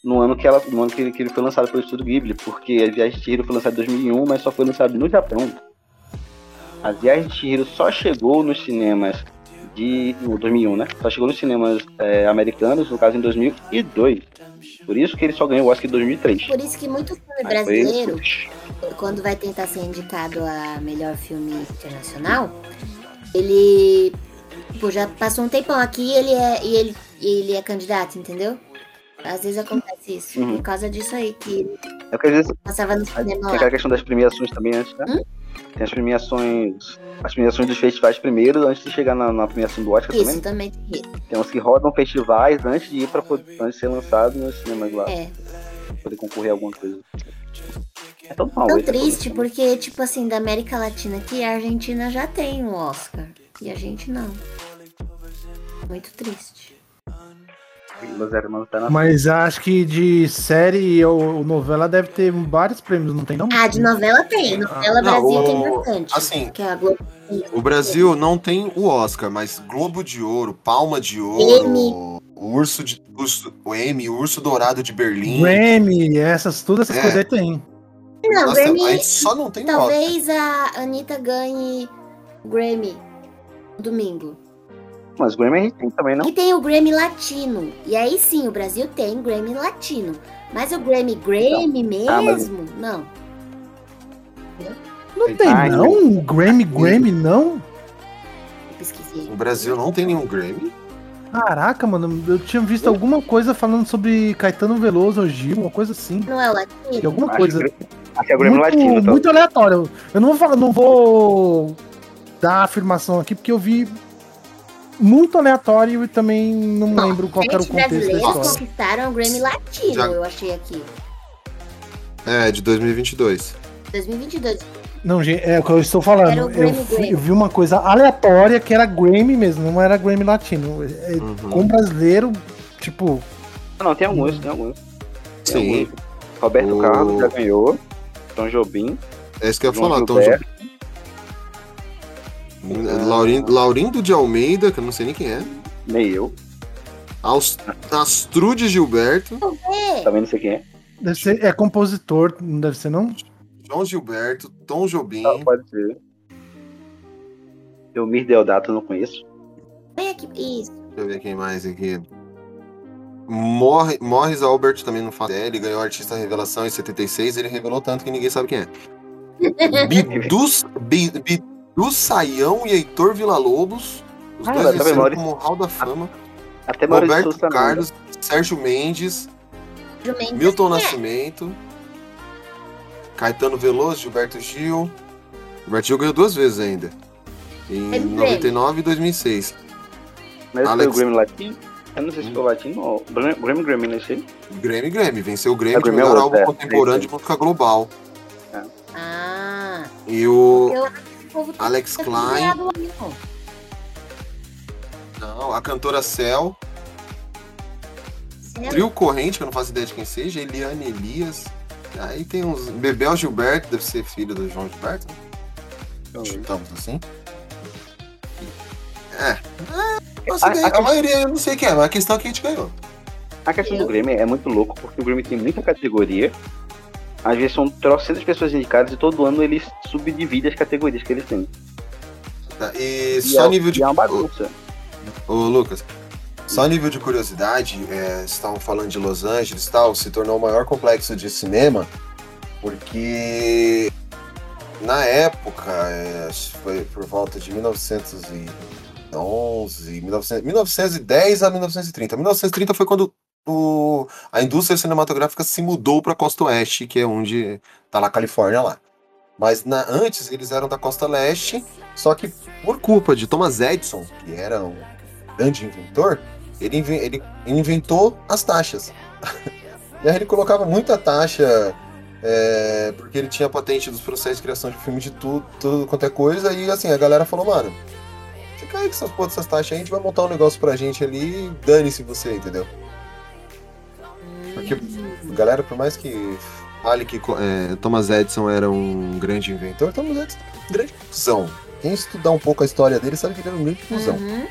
no ano que, ela, no ano que, ele, que ele foi lançado pelo Estúdio Ghibli, porque as viagens de Chihiro foi lançado em 2001, mas só foi lançado no Japão. As viagens de Chihiro só chegou nos cinemas de. No 2001, né? Só chegou nos cinemas é, americanos, no caso em 2002. Por isso que ele só ganhou o Oscar em 2003. Por isso que muito filme foi- brasileiro, quando vai tentar ser indicado a melhor filme internacional, ele tipo, já passou um tempão aqui e ele é, e ele, e ele é candidato, entendeu? Às vezes acontece isso. Uhum. Por causa disso aí, que É porque às vezes passava no tem cinema aquela lá. questão das premiações também antes, né? Hum? Tem as premiações. As premiações dos festivais primeiro, antes de chegar na, na premiação do Oscar Isso também. também tem. Tem uns que rodam festivais antes de ir pra poder, antes de ser lançado nos cinemas lá. É. Pra poder concorrer a alguma coisa. É tão mal. Tão esse triste, produto. porque, tipo assim, da América Latina aqui, a Argentina já tem o Oscar. E a gente não. Muito triste. Los Hermanos tá na Mas acho que de série ou novela deve ter vários prêmios, não tem não? Ah, de novela tem. Novela Não, Brasil o- tem bastante. assim, Que é a Globo. O Brasil não tem o Oscar, mas Globo de Ouro, Palma de Ouro, Emmy. o Urso de urso, o Emmy, o Urso Dourado de Berlim. Grammy, essas, todas essas É. coisas aí tem. Não, Nossa, Grammy. só não tem Oscar. Talvez a Anitta ganhe o Grammy no domingo. Mas o Grammy a gente tem também, não? E tem o Grammy Latino. E aí sim, o Brasil tem Grammy Latino. Mas o Grammy Grammy Ah, mas- mesmo, não. Não tem Ai, não? Grammy, Grammy não? Eu pesquisei. O Brasil não tem nenhum Grammy. Caraca, mano, eu tinha visto alguma coisa falando sobre Caetano Veloso ou Gil, uma coisa assim. Não é o E Latino? alguma Acho coisa. que- Acho que é o Grammy muito, Latino, tá? muito aleatório. Eu não vou falar, não vou dar afirmação aqui, porque eu vi muito aleatório e também não Bom, lembro qual era o contexto da brasileiros história. conquistaram o Grammy Latino, Já- eu achei aqui. É, de 2022. 2022. Não, gente, é o que eu estou falando. Eu, Grammy eu vi uma coisa aleatória que era Grammy mesmo, não era Grammy latino. É, Uhum. Com brasileiro, tipo, Não, tem alguns, tem alguns. Tem Sim. alguns. Roberto O- Carlos já ganhou. Tom Jobim. É isso que eu ia falar. Tom Gilberto. Laurindo, Laurindo de Almeida, que eu não sei nem quem é. Nem eu. Aust- Astrude Gilberto. É, Também não sei quem é. deve ser, é compositor, não deve ser não? João Gilberto, Tom Jobim. Ah, pode ser. Eu Mir Deodato eu não conheço. vem aqui. Isso. Deixa eu ver quem mais aqui. Morre, Morris Albert também não faz ideia, ele ganhou Artista Revelação em 76, ele revelou tanto que ninguém sabe quem é. Bidus, Bi- Bidu Saião e Heitor Villa-Lobos, os Ah, dois venceram memória. como Hall da Fama. Até Roberto Souza Carlos, Sérgio Mendes, Jumento. Milton Nascimento, Caetano Veloso, Gilberto Gil. Gilberto Gil ganhou duas vezes ainda. Em Teve 99 e 2006. Mas Alex- foi o Grammy Latino? Eu não sei se foi o Latino ou o Grammy, Grammy, não sei. Grammy Grammy, venceu o Grammy É, de melhor álbum é, contemporâneo de música global. Ah, E o eu tá Alex tá Klein, não. a cantora Cell, Sério? Trio Corrente, que eu não faço ideia de quem seja, Eliane Elias. Aí tem uns. Bebel Gilberto, deve ser filho do João Gilberto. né? Chutamos assim. É. é nossa, A- a- a, maioria eu não sei quem é, mas a questão é que a gente ganhou. A questão do Grammy é muito louco, porque o Grammy tem muita categoria. Às vezes são trocentas pessoas indicadas e todo ano eles subdividem as categorias que eles têm. Tá, E E só é, nível de. é uma bagunça. Ô, Lucas, só nível de curiosidade, é, estavam falando de Los Angeles e tal, se tornou o maior complexo de cinema, porque na época, é, acho que foi por volta de 1911, 1900 1910 a 1930. 1930 foi quando o- a indústria cinematográfica se mudou para a costa oeste, que é onde tá lá a Califórnia lá. Mas na- antes eles eram da costa leste, só que por culpa de Thomas Edison, que era um grande inventor, ele, ele inventou as taxas. e aí ele colocava muita taxa, é, porque ele tinha patente dos processos de criação de filme de tudo, tudo quanto é coisa, e assim, a galera falou, mano, fica aí com essas dessas taxas aí, a gente vai montar um negócio pra gente ali, dane-se você, entendeu? Porque a galera, por mais que Fale que é, Thomas Edison era um grande inventor. Thomas Edison era um grande cuzão. Quem estudar um pouco a história dele sabe que ele era um grande cuzão. Uhum.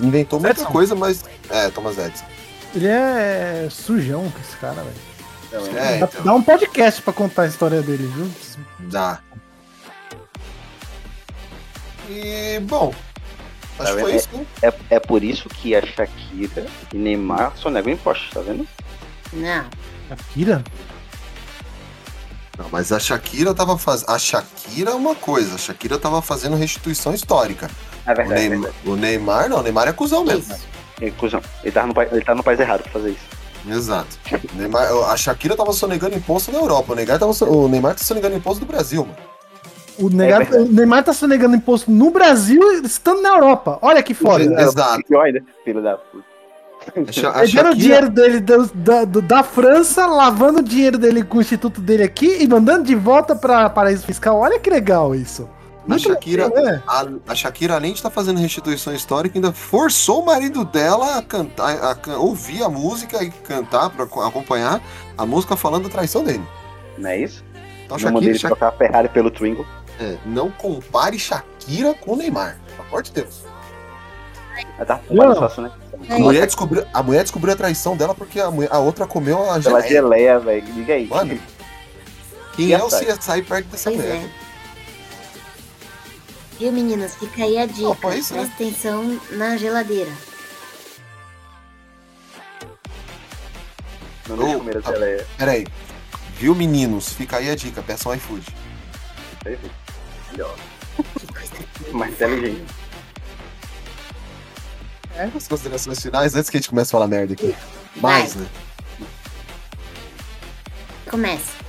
Inventou muita Edison? coisa, mas. É, Thomas Edison. Ele é sujão com esse cara, velho. Então, É, Dá, então. dá um podcast pra contar a história dele, viu? Dá. E, bom. Acho Tá que foi vendo? isso, né? É, é por isso que a Shakira e Neymar só negam impostos, tá vendo? Não. Akira? Não, mas a Shakira tava fazendo. A Shakira é uma coisa, a Shakira tava fazendo restituição histórica. É O verdade, é verdade. o Neymar não, o Neymar é cuzão mesmo. Isso. É, cuzão. Ele tá, no, ele tá no país errado pra fazer isso. Exato. Neymar- a Shakira tava sonegando imposto na Europa. O Neymar tava, o Neymar tá sonegando imposto do Brasil, mano. O, Neymar- É verdade. o Neymar tá sonegando imposto no Brasil estando na Europa. Olha que foda. Exato. Filho da puta. A, a Pegando o Shakira, dinheiro dele do- da, do- da França, lavando o dinheiro dele com o instituto dele aqui e mandando de volta pra paraíso fiscal. Olha que legal isso. a Shakira, legal, né? a, a Shakira, além de estar fazendo restituição histórica, ainda forçou o marido dela a cantar, a, can- ouvir a música e cantar pra co- acompanhar a música falando da traição dele. Não é isso? Então, não Shakira, mandei ele Shak- trocar a Ferrari pelo Twingo. é, não compare Shakira com o Neymar. Pelo amor de Deus. Mas tá né? A mulher, descobriu, a mulher descobriu a traição dela porque a, mulher- a outra comeu a Pela geleia. geleia, velho. Diga aí. Mano, Quem é o CSI perto dessa Pois mulher? é. Viu, meninos? Fica aí a dica. Né? Presta atenção na geladeira. Não deixa Ô, comer a tá. geleia. Pera aí. Viu, meninos? Fica aí a dica. Peçam iFood. Melhor. Mais inteligente. É, as considerações finais antes que a gente comece a falar merda aqui. Mais, né? Começa.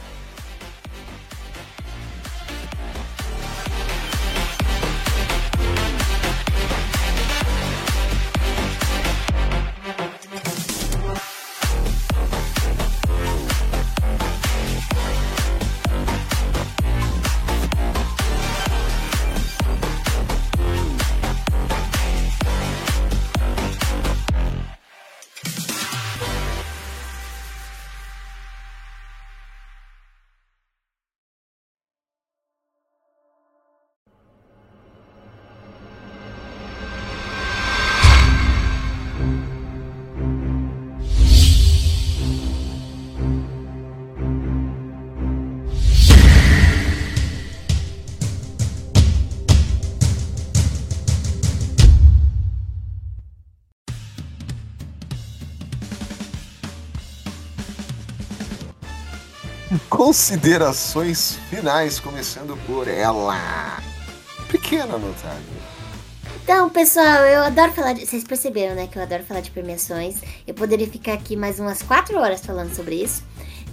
Considerações finais, começando por ela. Pequena Natália. Então, pessoal, eu adoro falar de. Vocês perceberam, né? Que eu adoro falar de premiações. Eu poderia ficar aqui mais umas quatro horas falando sobre isso.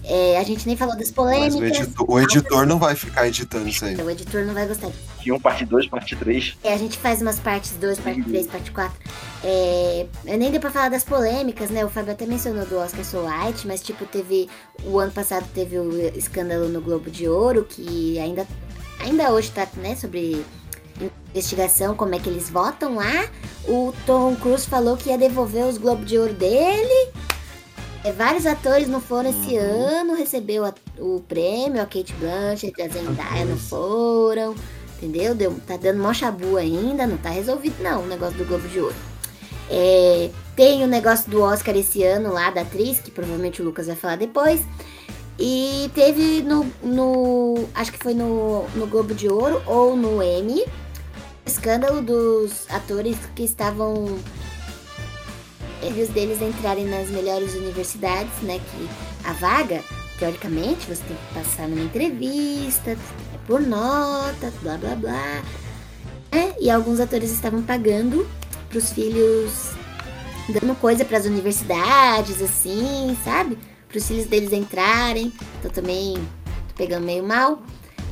É, a gente nem falou das Mas polêmicas. o editor, o editor não vai ficar editando isso aí. O editor não vai gostar Tinha um parte 2, parte 3. É, a gente faz umas partes 2, parte 3, parte 4. É, nem deu pra falar das polêmicas, né? O Fábio até mencionou do Oscar So White, mas tipo, teve. O ano passado teve o escândalo no Globo de Ouro, que ainda, ainda hoje tá, né, sobre investigação, como é que eles votam lá. O Tom Cruise falou que ia devolver os Globo de Ouro dele. É, vários atores não foram esse ano, recebeu a- o prêmio, a Kate Blanchett, a Zendaya não foram. Entendeu? Deu, tá dando mó chabu ainda, não tá resolvido não o negócio do Globo de Ouro. É, tem o negócio do Oscar esse ano lá, da atriz, que provavelmente o Lucas vai falar depois. E teve no. no acho que foi no, no Globo de Ouro ou no Emmy. Escândalo dos atores que estavam. Eles deles entrarem nas melhores universidades, né? Que a vaga, teoricamente, você tem que passar numa entrevista, por nota, blá blá blá. É, e alguns atores estavam pagando pros filhos, dando coisa pras universidades, assim, sabe? Pros filhos deles entrarem. Então também tô pegando meio mal.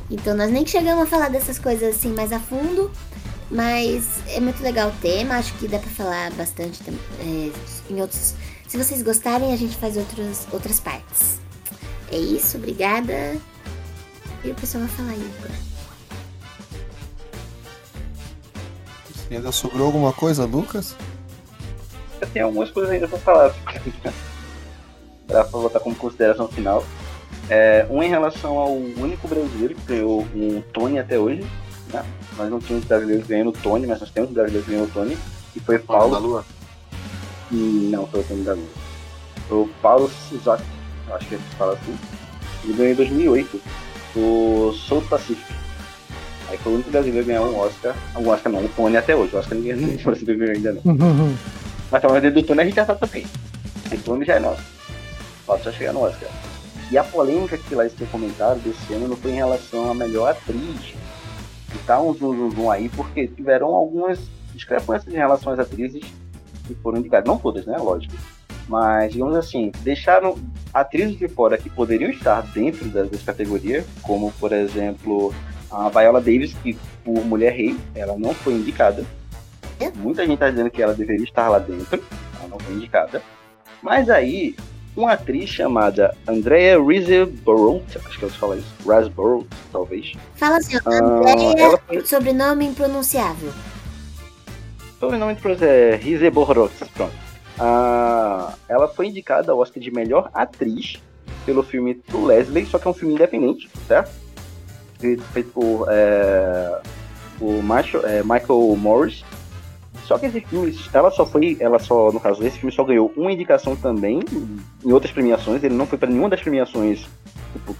Então nós nem chegamos a falar dessas coisas assim mais a fundo. Mas é muito legal o tema, acho que dá pra falar bastante é, em outros. Se vocês gostarem, a gente faz outros, outras partes. É isso, obrigada. E o pessoal vai falar agora. Ainda sobrou alguma coisa, Lucas? Eu tenho algumas coisas ainda pra falar. pra botar como consideração final. É, um em relação ao único brasileiro que ganhou um Tony até hoje. Né? Nós não tínhamos brasileiros ganhando o Tony, mas nós temos brasileiros ganhando o Tony. E foi Paulo da. Lua. Não, foi o Tony da Lua. Foi o Paulo Suzuki, eu acho que se fala assim. Ele ganhou em 2008 o Soul Pacific. Aí foi o único brasileiro a ganhar um Oscar. Um Oscar não, um Tony até hoje. O Oscar ninguém ninguém brasileiro ganhou ainda não. Mas talvez do Tony a gente já tá também. O Tony já é nosso. Falta só chegar no Oscar. E a polêmica que lá tem comentado desse ano não foi em relação à melhor atriz. E tá um zoom, zoom, zoom aí, porque tiveram algumas discrepâncias em relação às atrizes que foram indicadas. Não todas, né? Lógico. Mas, digamos assim, deixaram atrizes de fora que poderiam estar dentro das, categorias, como, por exemplo, a Viola Davis, que por Mulher Rei, ela não foi indicada. Muita gente tá dizendo que ela deveria estar lá dentro, ela não foi indicada. Mas aí, uma atriz chamada Andrea Riseborough, acho que ela fala isso, Riseborough, talvez. Fala assim, Ah, Andréia, ela foi- sobrenome impronunciável. Sobrenome de pronto é Riseborough, pronto. Ela foi indicada ao Oscar de melhor atriz pelo filme To Leslie, só que é um filme independente, certo? Feito por, é, por Marshall- é, Michael Morris. Só que esse filme, ela só foi, ela só, no caso, esse filme só ganhou uma indicação também em outras premiações. Ele não foi para nenhuma das premiações tipo,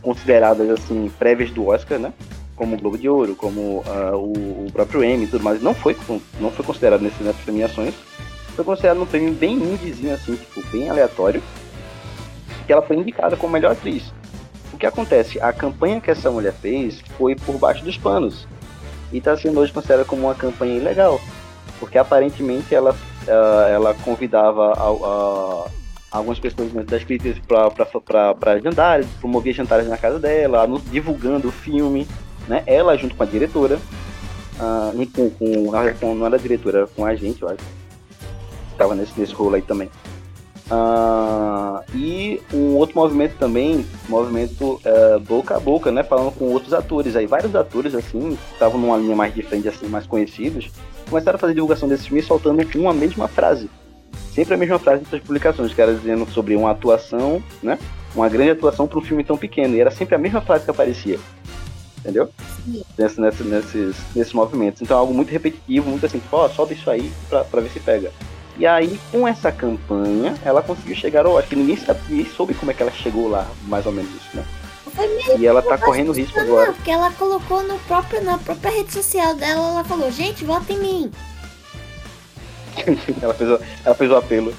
consideradas assim prévias do Oscar, né? Como o Globo de Ouro, como ah, o, o próprio Emmy tudo mais. Não foi, não foi considerado nessas premiações. Foi considerado um prêmio bem indiezinho, assim, tipo, bem aleatório. Que ela foi indicada como melhor atriz. O que acontece? A campanha que essa mulher fez foi por baixo dos panos. E está sendo hoje considerada como uma campanha ilegal. Porque aparentemente ela, ah, ela convidava a, a- algumas pessoas das críticas para jantares, promovia jantares na casa dela, divulgando o filme, né? Ela junto com a diretora, e com, com, com- não era diretora, com a gente, eu acho. Tava nesse, nesse rolo aí também. Ah, e um outro movimento também, movimento eh, boca a boca, né? Falando com outros atores aí. Vários atores, assim, estavam numa linha mais de frente, assim, mais conhecidos, começaram a fazer divulgação desse filme soltando uma mesma frase. Sempre a mesma frase nas publicações, que era dizendo sobre uma atuação, né? Uma grande atuação para um filme tão pequeno. E era sempre a mesma frase que aparecia. Entendeu? Nesse, nesse, nesses, nesses movimentos. Então é algo muito repetitivo, muito assim, tipo, ó, sobe isso aí pra ver se pega. E aí, com essa campanha, ela conseguiu chegar ao. Acho que ninguém, sabe, ninguém soube como é que ela chegou lá, mais ou menos isso, né? E ela tá correndo risco agora. Não, porque ela colocou no próprio, na própria rede social dela, ela falou, gente, vota em mim. ela, fez o, ela fez o apelo.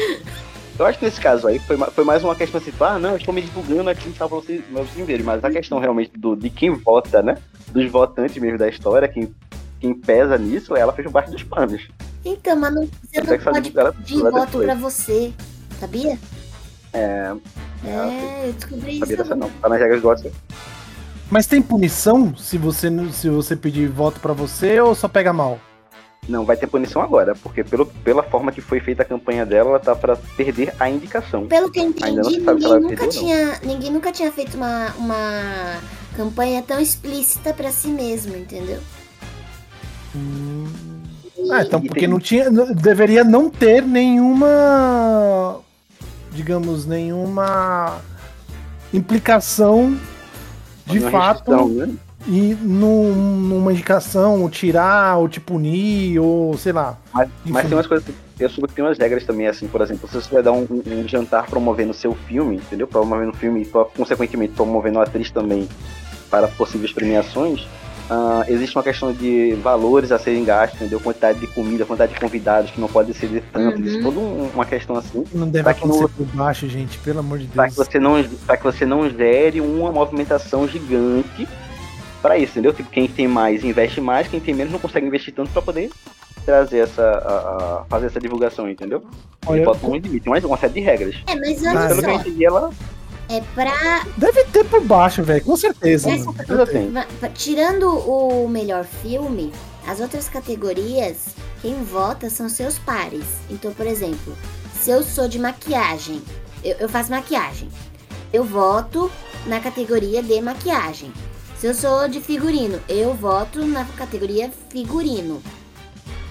Eu acho que nesse caso aí foi, foi mais uma questão assim, tipo, ah, não, eu estou me divulgando aqui tá, pra vocês, pra vocês verem. Mas a questão realmente do, de quem vota, né? Dos votantes mesmo da história, quem, quem pesa nisso, ela fez parte dos panos. Então, mas não, você não é pode pedir ela voto pra você, sabia? É, É, eu descobri sabia isso. dessa não. Tá nas regras do Oscar. Mas tem punição se você, não- se você pedir voto pra você ou só pega mal? Não vai ter punição agora, porque pelo, pela forma que foi feita a campanha dela, ela tá pra perder a indicação. Pelo que eu Ainda não entendi, ninguém ela nunca, tinha, ninguém nunca tinha feito uma, uma campanha tão explícita pra si mesmo, entendeu? Ah, então porque tem- não tinha. Deveria não ter nenhuma. Digamos, nenhuma implicação de Uma fato né? e num- numa indicação, ou tirar, ou te punir, ou sei lá. Mas, mas tem umas coisas que eu soube que tem umas regras também, assim, por exemplo, se você vai dar um, um- jantar promovendo o seu filme, entendeu? Promovendo o filme e consequentemente promovendo a atriz também para possíveis premiações, ah, existe uma questão de valores a serem gastos, entendeu? Quantidade de comida, quantidade de convidados que não pode exceder tanto, Uhum. existe toda um- uma questão assim, Não deve Pra que acontecer não- por baixo, gente, pelo amor de para Deus. que você não para que você não gere uma movimentação gigante para isso, entendeu? Tipo, quem tem mais investe mais, quem tem menos não consegue investir tanto para poder trazer essa a- a- fazer essa divulgação, entendeu? Olha, Ele bota um limite, tem uma, série de regras. É, mas Mas olha Pelo que eu só, entendi, ela é pra Deve ter por baixo, velho, com certeza. Tirando o melhor filme, as outras categorias, quem vota são seus pares. Então, por exemplo, se eu sou de maquiagem, eu, eu faço maquiagem, eu voto na categoria de maquiagem. Se eu sou de figurino, eu voto na categoria figurino.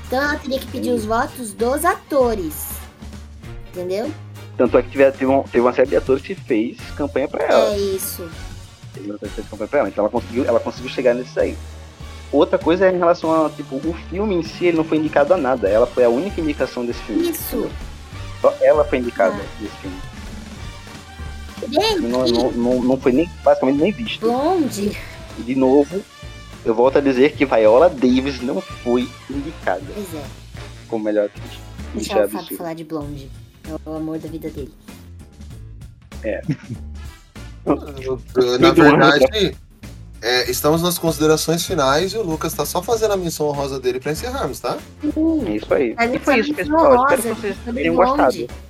Então ela teria que pedir os votos dos atores. Entendeu? Tanto é que teve, teve, um- teve uma série de atores que fez campanha pra ela. É isso. Fez campanha pra ela. Então ela conseguiu, ela conseguiu chegar nisso aí. Outra coisa é em relação a, tipo, o filme em si, ele não foi indicado a nada. Ela foi a única indicação desse filme. Isso. Só ela foi indicada Ah. desse filme. Gente, Não, não, não, não foi nem, basicamente nem visto. Blonde. De novo, eu volto a dizer que Viola Davis não foi indicada Pois é. como melhor atriz. Deixa é Fábio absurdo. falar de Blonde. É o amor da vida dele. Na verdade, é, estamos nas considerações finais e o Lucas tá só fazendo a menção honrosa dele pra encerrarmos, tá? É isso aí. Mas E foi isso, pessoal. honrosa Espero que vocês tenham Blonde. gostado.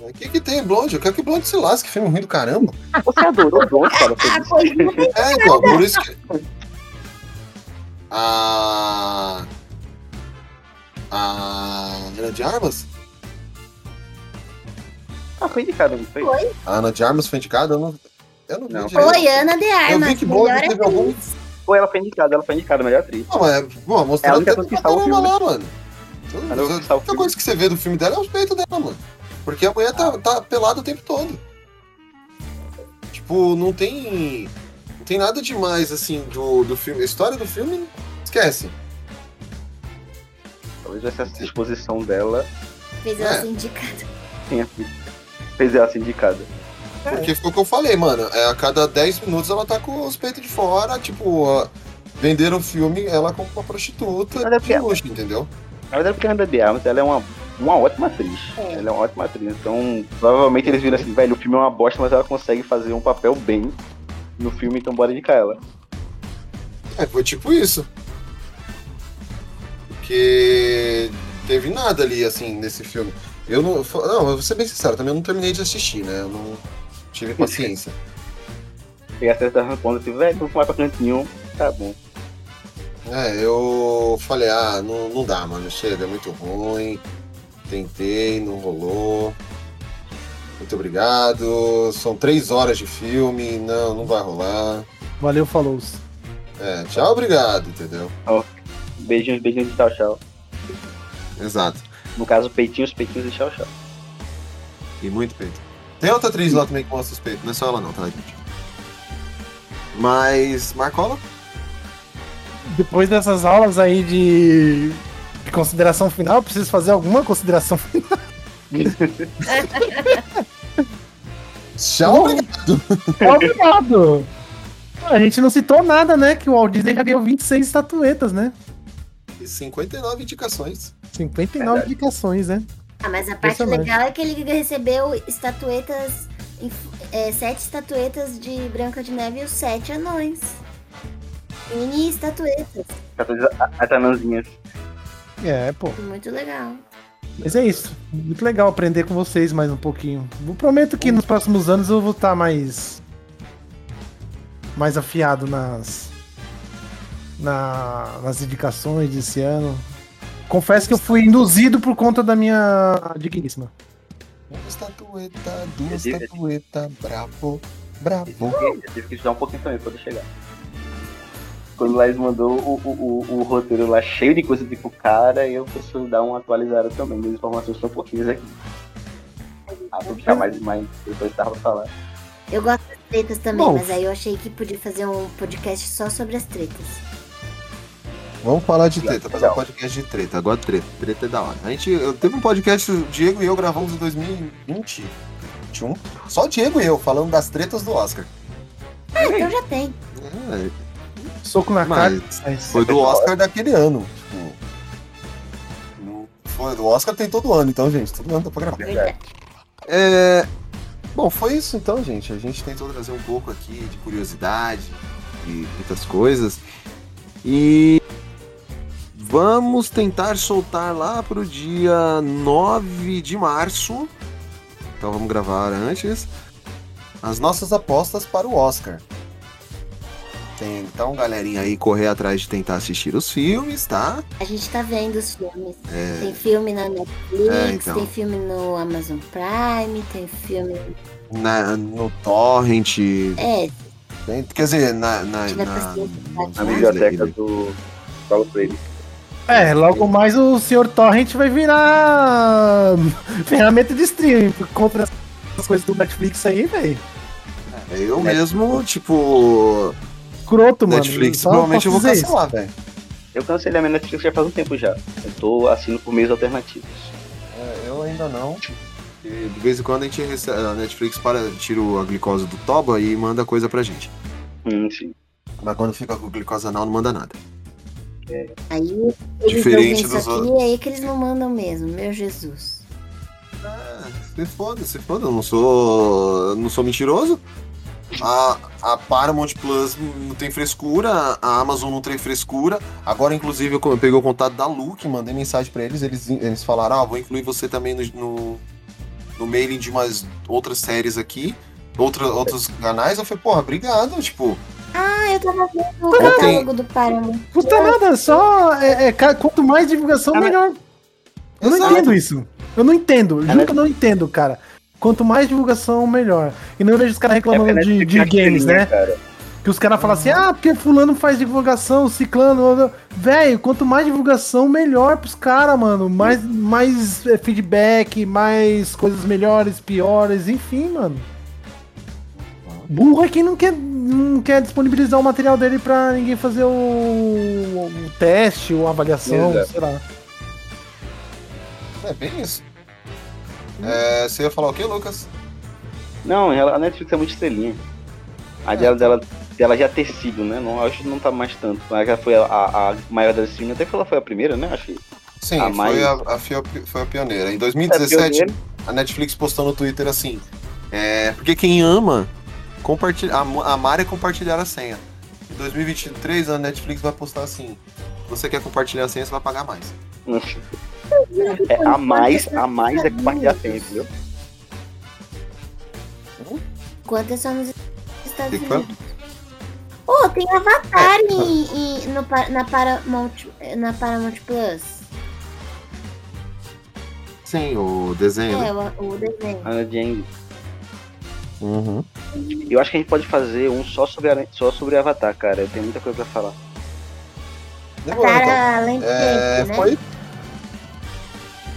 O que, que tem Blonde? Eu quero que Blonde se lasque, filme ruim do caramba. Você adorou Blonde, cara? É, então, por isso que. A. A. Ana de Armas? Ah, foi indicado, não foi? Foi. A Ana de Armas foi indicada? Eu não, eu não vi Não. direito. Foi Ana de Eu Armas. vi que melhor teve algum. Foi, ela foi indicada, ela foi indicada, melhor atriz. Não, É a mostrando até coisa que caramba filme. lá, mano. A única coisa que salva o A única filme. coisa que você vê do filme dela é os peitos dela, mano. Porque a mulher tá, tá pelada o tempo todo. Tipo, não tem. Não tem nada demais, assim, do, do filme. A história do filme, esquece. Talvez essa exposição dela Fez ela É. ser indicada. tenha sido- fez ela ser indicada. Porque foi o que eu falei, mano. É, a cada 10 minutos ela tá com os peitos de fora, tipo, ó, venderam o filme ela como uma prostituta Mas é de porque- luxo, entendeu? Na verdade, porque a Ana de Armas, ela é uma, uma ótima atriz. É. Ela é uma ótima atriz. Então, provavelmente eles viram assim, velho, o filme é uma bosta, mas ela consegue fazer um papel bem no filme, então bora indicar ela. É, foi tipo isso. Porque teve nada ali, assim, nesse filme. Eu não. Não, eu vou ser bem sincero, também eu não terminei de assistir, né? Eu não tive paciência. Pegar a certa resposta assim, velho, vou fumar pra cantinho, tá bom. É, eu falei, ah, não, não dá, mano, chega, é muito ruim. Tentei, não rolou. Muito obrigado. São três horas de filme, não, não vai rolar. Valeu, falou. É, tchau, obrigado, entendeu? Beijinhos, beijinhos e tchau, tchau. Exato. No caso, peitinhos, peitinhos e tchau, tchau. E muito peito. Tem outra atriz lá também que mostra os peitos, não é só ela não, tá, gente? Mas, Marcola? Depois dessas aulas aí de, de consideração final, eu preciso fazer alguma consideração final. Tchau, obrigado. Obrigado! A gente não citou nada, né? Que o Walt Disney já ganhou 26 estatuetas, né? E 59 indicações. 59 Verdade. indicações, né? Ah, mas a parte legal é que ele recebeu estatuetas, é, sete estatuetas de Branca de Neve e os sete anões. Mini estatuetas. As anãzinhas. É, pô. Muito legal. Mas é isso. Muito legal aprender com vocês mais um pouquinho. Eu prometo que nos próximos anos eu vou estar mais. mais afiado nas. Na- nas indicações desse ano. Confesso que eu fui induzido por conta da minha digníssima. Uma estatueta, duas estatuetas, bravo, bravo. Eu tive que estudar um pouquinho também quando chegar. Quando o Laís mandou o, o, o, o roteiro lá cheio de coisa tipo cara, eu preciso dar uma atualizada também. Minhas informações são pouquinhas aqui. Ah, vou deixar mais, mais depois tava pra falar. Eu gosto das tretas também, Bom. mas aí eu achei que podia fazer um podcast só sobre as tretas. Vamos falar de treta, fazer um podcast de treta. Agora treta. Treta é da hora. A gente eu, teve um podcast, o Diego e eu gravamos em 2020. 21. Só o Diego e eu falando das tretas do Oscar. Ah, então já tem. É, Soco na cara. Foi do Oscar daquele ano. Tipo, foi do Oscar tem todo ano, então, gente, todo ano dá pra gravar. É, Bom, foi isso então, gente. A gente tentou trazer um pouco aqui de curiosidade e muitas coisas. E vamos tentar soltar lá pro dia 9 de março. Então vamos gravar antes. As nossas apostas para o Oscar. Tem, então, galerinha aí, correr atrás de tentar assistir os filmes, tá? A gente tá vendo os filmes. Tem filme na Netflix, É, então. tem filme no Amazon Prime, tem filme. Na, no Torrent. É, tem- quer dizer, na. na, na? Na Uhum. biblioteca do Paulo Freire. É, logo mais o Sr. Torrent vai virar ferramenta de streaming contra essas coisas do Netflix aí, velho. Eu mesmo, tipo, Croto, mano. Netflix, Só provavelmente eu vou cancelar, velho. Eu cancelei a minha Netflix já faz um tempo já. Eu tô assinando por meios alternativos. É, eu ainda não. E de vez em quando a gente recebe, a Netflix para, tira a glicose do toba e manda coisa pra gente. Hum, sim. Mas quando fica com glicose anal, não manda nada. Aí eles Diferente ouvem dos isso aqui e aí que eles não mandam mesmo, meu Jesus. Ah, se foda, se foda, eu não sou. eu não sou mentiroso. A, a Paramount Plus não tem frescura, a Amazon não tem frescura. Agora, inclusive, eu peguei o contato da Luke, mandei mensagem pra eles, eles, eles falaram, ah, vou incluir você também no, no, no mailing de umas outras séries aqui, outra, outros canais. Eu falei, porra, obrigado, tipo, Ah, eu tava vendo o Ontem- catálogo do Paramount. Custa nada, só. É, é, quanto mais divulgação, mas- melhor. Eu não Exato. entendo isso. Eu não entendo. Juro que eu não entendo, cara. Quanto mais divulgação, melhor. E não vejo os caras É, reclamando a de, Netflix de é games, aquele, né? cara? Que os caras falam assim, ah, porque fulano faz divulgação, ciclano. Velho, quanto mais divulgação, melhor pros caras, mano. Mais, mais é, feedback, mais coisas melhores, piores, enfim, mano. Burro é quem não quer, não quer disponibilizar o material dele pra ninguém fazer o, o teste ou a avaliação, Exato. sei lá. é bem isso. É, você ia falar o quê, Lucas? Não, ela- a Netflix é muito estrelinha. A dela, dela, dela já ter sido, né? Não, acho que não tá mais tanto. Mas já foi a, a, a maior das streaming, até que ela foi a primeira, né? Acho que. Sim, A foi, mais- a, a fio- foi a pioneira. Em É, 2017, pioneira. a Netflix postou no Twitter assim: é, porque quem ama, compartilha, am- amar é compartilhar a senha. Em 2023, a Netflix vai postar assim: você quer compartilhar a senha, você vai pagar mais. É, a mais, a mais é compartilhar sempre, entendeu? Enquanto é só nos Estados? Unidos. Pô, tem Avatar em, em- no, na, Paramount, na Paramount Plus. Sim, o desenho. né? É, o, o desenho. Ana Jane. Uhum. Eu acho que a gente pode fazer um só sobre, a- só sobre Avatar, cara. Eu tenho muita coisa pra falar. Demorou, então. Avatar além do É, tempo, né? foi.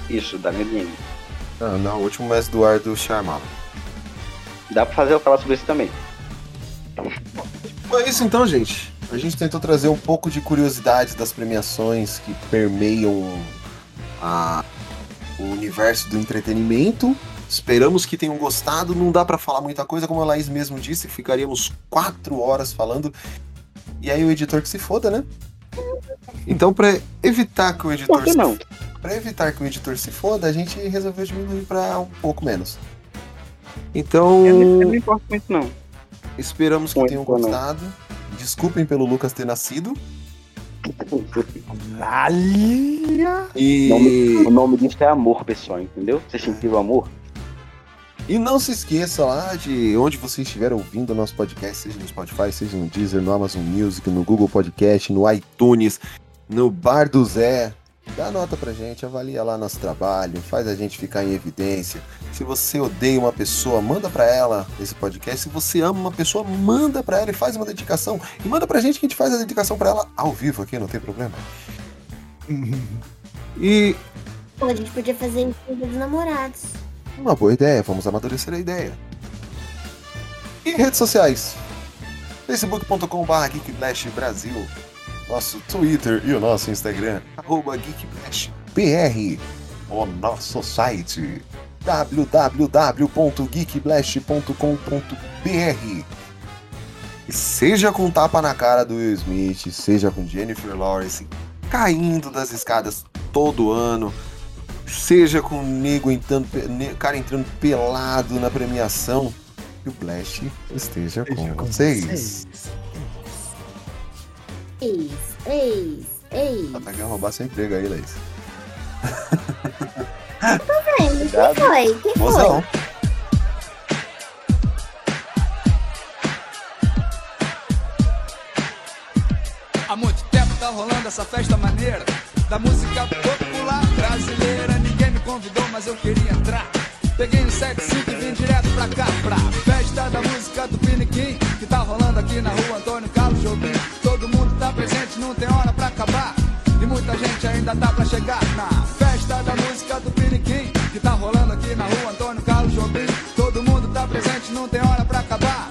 Isso, da Ana Jane. Ah, não, o último mestre Eduardo Shyamalan. Dá pra fazer eu falar sobre isso também. Foi isso então, gente. A gente tentou trazer um pouco de curiosidade das premiações que permeiam a- o universo do entretenimento. Esperamos que tenham gostado. Não dá pra falar muita coisa, como a Laís mesmo disse, ficaríamos quatro horas falando. E aí o editor que se foda, né? Então, pra evitar que o editor se não? Pra evitar que o editor se foda, a gente resolveu diminuir pra um pouco menos. Então, Eu não, eu não importo muito, não. Esperamos que Muito tenham bom, não. gostado. Desculpem pelo Lucas ter nascido. Alia. E, O nome disso é amor, pessoal, entendeu? Você sentiu o amor? E não se esqueça lá de onde você estiver ouvindo o nosso podcast, seja no Spotify, seja no Deezer, no Amazon Music, no Google Podcast, no iTunes, no Bar do Zé. Dá nota pra gente, avalia lá nosso trabalho, faz a gente ficar em evidência. Se você odeia uma pessoa, manda pra ela esse podcast. Se você ama uma pessoa, manda pra ela e faz uma dedicação. E manda pra gente que a gente faz a dedicação pra ela ao vivo aqui, não tem problema. E Pô, a gente podia fazer isso com os namorados. Uma boa ideia, vamos amadurecer a ideia. E redes sociais? facebook.com.br geekblastbrasil Nosso Twitter e o nosso Instagram, arroba geekblastbr O nosso site, www.geekblast.com.br E seja com tapa na cara do Will Smith, seja com Jennifer Lawrence caindo das escadas todo ano, seja com o nego entrando, cara entrando pelado na premiação, que o Blast esteja com vocês. Eis, eis, eis. Tá querendo roubar seu emprego aí, Laís. Vendo, Quem foi? Quem foi? Mozão. Há muito tempo tá rolando essa festa maneira da música popular brasileira. Convidou, mas eu queria entrar. Peguei um 75 e vim direto pra cá, pra festa da música do Piniquim, que tá rolando aqui na rua Antônio Carlos Jobim. Todo mundo tá presente, não tem hora pra acabar. E muita gente ainda tá pra chegar na festa da música do Piniquim, que tá rolando aqui na rua Antônio Carlos Jobim. Todo mundo tá presente, não tem hora pra acabar.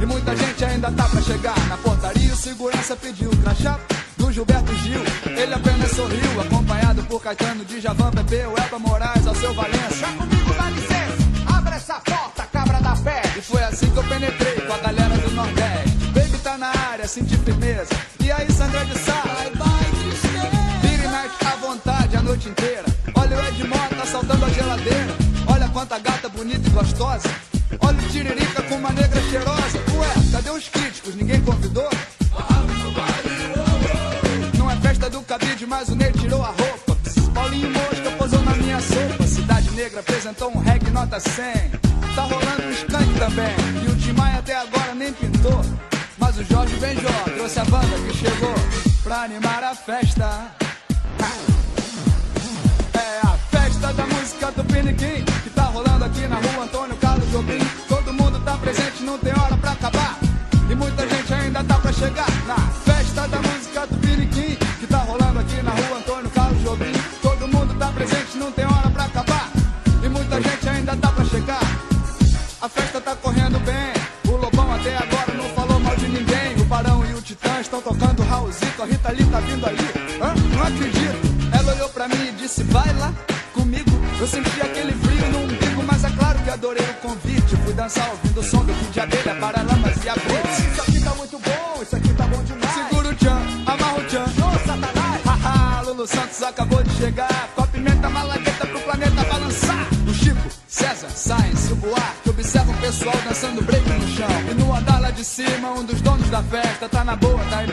E muita gente ainda tá pra chegar. Na portaria, o segurança pediu crachá do Gilberto Gil. Ele apenas sorriu, acompanhado por Caetano, de Javan, Pepe, o Elba Moraes, ao seu Valença. Comigo dá licença, abre essa porta, cabra da pé. E foi assim que eu penetrei com a galera do Nordeste. Baby tá na área, senti firmeza. E aí, Sandra de Sá? Bye, bye, Vira e mexe à vontade a noite inteira. Olha o Ed Mota assaltando a geladeira. Olha quanta gata bonita e gostosa. Olha o Tiririca com uma negra cheirosa. Ué, cadê os críticos? Ninguém convidou? A roupa. Paulinho Mosca posou na minha sopa. Cidade Negra apresentou um reggae nota 100. Tá rolando um skunk também. E o Tim Maia até agora nem pintou. Mas o Jorge Benjó trouxe a banda que chegou pra animar a festa. É a festa da música do Piniquim que tá rolando aqui na rua Antônio Carlos Jobim. Todo mundo tá presente, não tem hora pra acabar. E muita gente ainda tá pra chegar na Eu senti aquele frio no umbigo, mas é claro que adorei o convite. Fui dançar ouvindo o som do Kid de Abelha, Paralamas e Abril. Isso aqui tá muito bom, isso aqui tá bom demais. Segura o tchan, amarra o tchan. Ô, Satanás! Haha, Lulu Santos acabou de chegar. Com a pimenta malagueta pro planeta balançar. O Chico, César, Science, o Buarque observa o pessoal dançando break no chão. E no andar lá de cima, um dos donos da festa tá na boa, tá em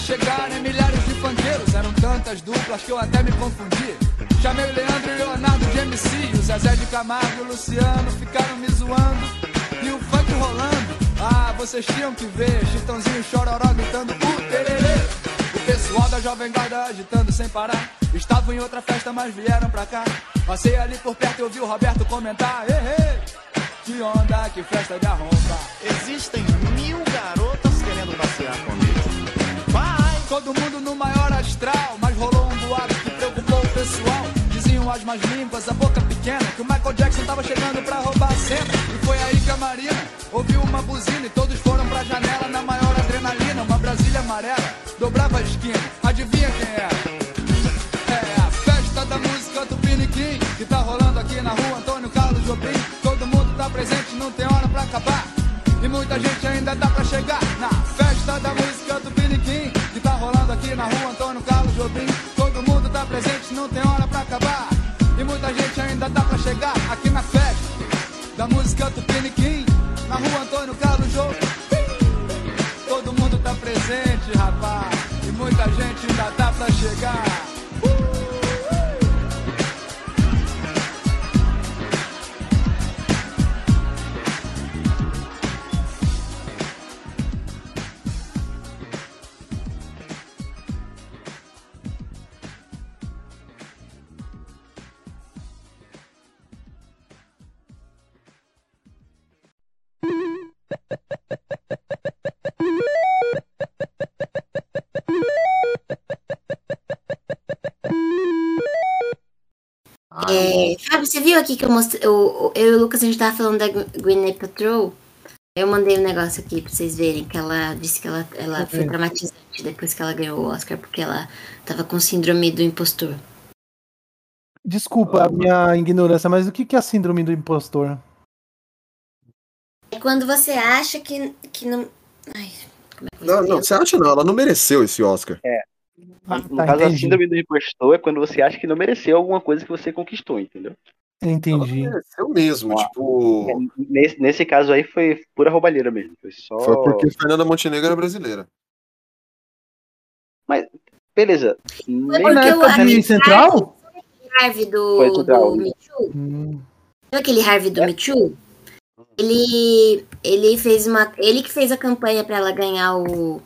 chegarem milhares de funkeiros. Eram tantas duplas que eu até me confundi. Chamei Leandro e Leonardo de MC. O Zezé de Camargo e o Luciano ficaram me zoando. E o funk rolando. Ah, vocês tinham que ver. Chitãozinho chororó gritando uh, tererê. O pessoal da Jovem Guarda agitando sem parar. Estavam em outra festa, mas vieram pra cá. Passei ali por perto e ouvi o Roberto comentar. Ei, que onda, que festa de arromba. Existem mil garotas querendo passear comigo. Todo mundo no maior astral, mas rolou um boato que preocupou o pessoal. Diziam as mais línguas, a boca pequena, que o Michael Jackson tava chegando pra roubar a cena. E foi aí que a Marina ouviu uma buzina e todos foram pra janela na maior adrenalina. Uma Brasília amarela dobrava a esquina. Adivinha quem era? É a festa da música do Piniquim, que tá rolando aqui na rua Antônio Carlos Jobim. Todo mundo tá presente, não tem hora pra acabar. E muita gente ainda dá pra chegar não tem hora pra acabar. E muita gente ainda dá pra chegar aqui na festa da música Tupiniquim, na rua Antônio Carlos Jô. Todo mundo tá presente, rapaz. E muita gente ainda dá pra chegar. Aqui que eu mostrei. Eu, eu e o Lucas, a gente tava falando da Gwyneth Patrol. Eu mandei um negócio aqui pra vocês verem que ela disse que ela, ela foi traumatizante depois que ela ganhou o Oscar, porque ela tava com síndrome do impostor. Desculpa a minha ignorância, mas o que é a síndrome do impostor? É quando você acha que, que não. Ai, como é que Não, não, você acha não, ela não mereceu esse Oscar. Ah, No tá, caso, a entendi. síndrome do impostor é quando você acha que não mereceu alguma coisa que você conquistou, entendeu? Entendi. mereceu mesmo, Ah. tipo. Nesse, nesse caso aí foi pura roubalheira mesmo. Foi só. Foi porque Fernanda Montenegro era brasileira. Beleza. Foi Nem- na porque o- época de aquele Central? Harvey do, Foi Central, do né? Me Too, Hum, Sabe aquele Harvey do Me Too? Ele, ele fez uma. Ele que fez a campanha pra ela ganhar o.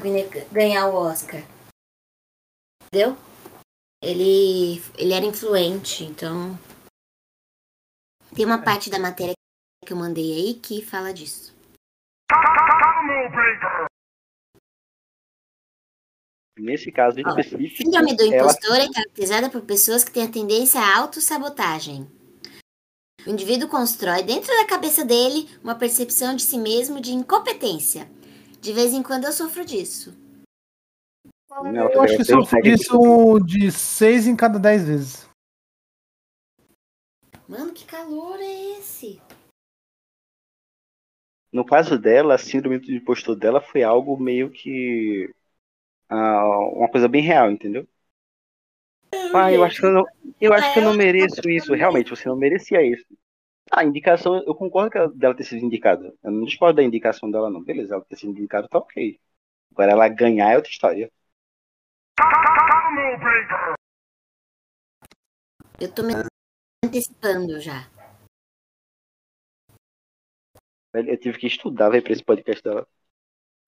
Gwyneth ganhar o Oscar. Entendeu? Ele, ele era influente, então. Tem uma parte da matéria que eu mandei aí que fala disso. Nesse caso em específico. Síndrome do ela- impostor é caracterizada por pessoas que têm a tendência à autossabotagem. O indivíduo constrói dentro da cabeça dele uma percepção de si mesmo de incompetência. De vez em quando eu sofro disso. Não, Eu acho que tem um de 6 em cada 10 vezes. Mano, que calor é esse? No caso dela, a síndrome do impostor dela foi algo meio que. ah, uma coisa bem real, entendeu? Ah, eu acho que eu não, eu acho que eu não mereço isso. Realmente, você não merecia isso. A indicação, eu concordo que ela, dela ter sido indicada. Eu não discordo da indicação dela, não. Beleza, ela ter sido indicada tá ok. Agora ela ganhar é outra história. Eu tô me antecipando já. Eu tive que estudar, velho, pra esse podcast dela.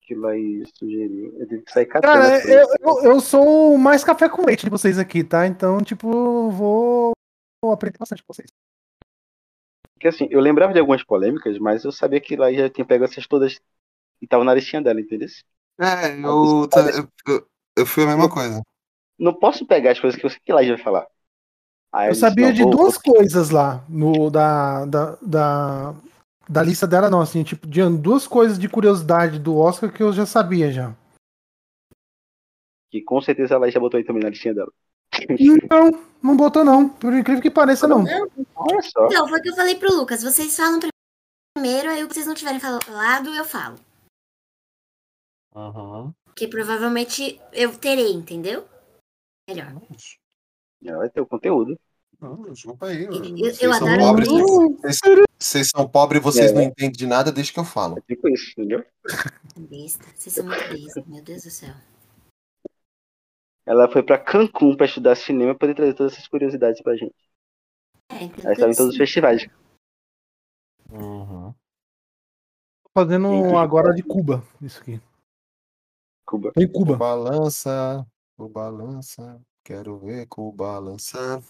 Que lá sugeriu. Eu tive que sair catando. Cara, eu, eu, eu sou o mais café com leite de vocês aqui, tá? Então, tipo, vou, vou aprender bastante com vocês. Porque assim, eu lembrava de algumas polêmicas, mas eu sabia que lá já tinha pego essas todas e estavam na listinha dela, entendeu? É, eu, eu, eu, fui a mesma coisa. Não posso pegar as coisas que eu sei que lá vai falar. Aí Eu sabia não, de vou- duas vou- coisas lá no, da, da, da, da lista dela, não, assim, tipo, de duas coisas de curiosidade do Oscar que eu já sabia já. Que com certeza ela já botou aí também na listinha dela. Não, não botou não, por incrível que pareça não. Olha só. Então, foi o que eu falei pro Lucas. Vocês falam primeiro, aí o que vocês não tiverem falado, eu falo. Aham. Que provavelmente eu terei, entendeu? Melhor. Ela vai ter o conteúdo. Não, desculpa aí. Eu- Vocês eu são adoro pobres, vocês, vocês são pobres e vocês É. não entendem de nada, deixa que eu falo. É tipo isso, entendeu? Besta. Vocês são muito besta, meu Deus do céu. Ela foi pra Cancún pra estudar cinema e poder trazer todas essas curiosidades pra gente. É, então, Ela estava em todos os festivais. Uhum. Tô fazendo Entendi. agora de Cuba, isso aqui. Cuba. Em Cuba. Balança, o balança, quero ver com o balança.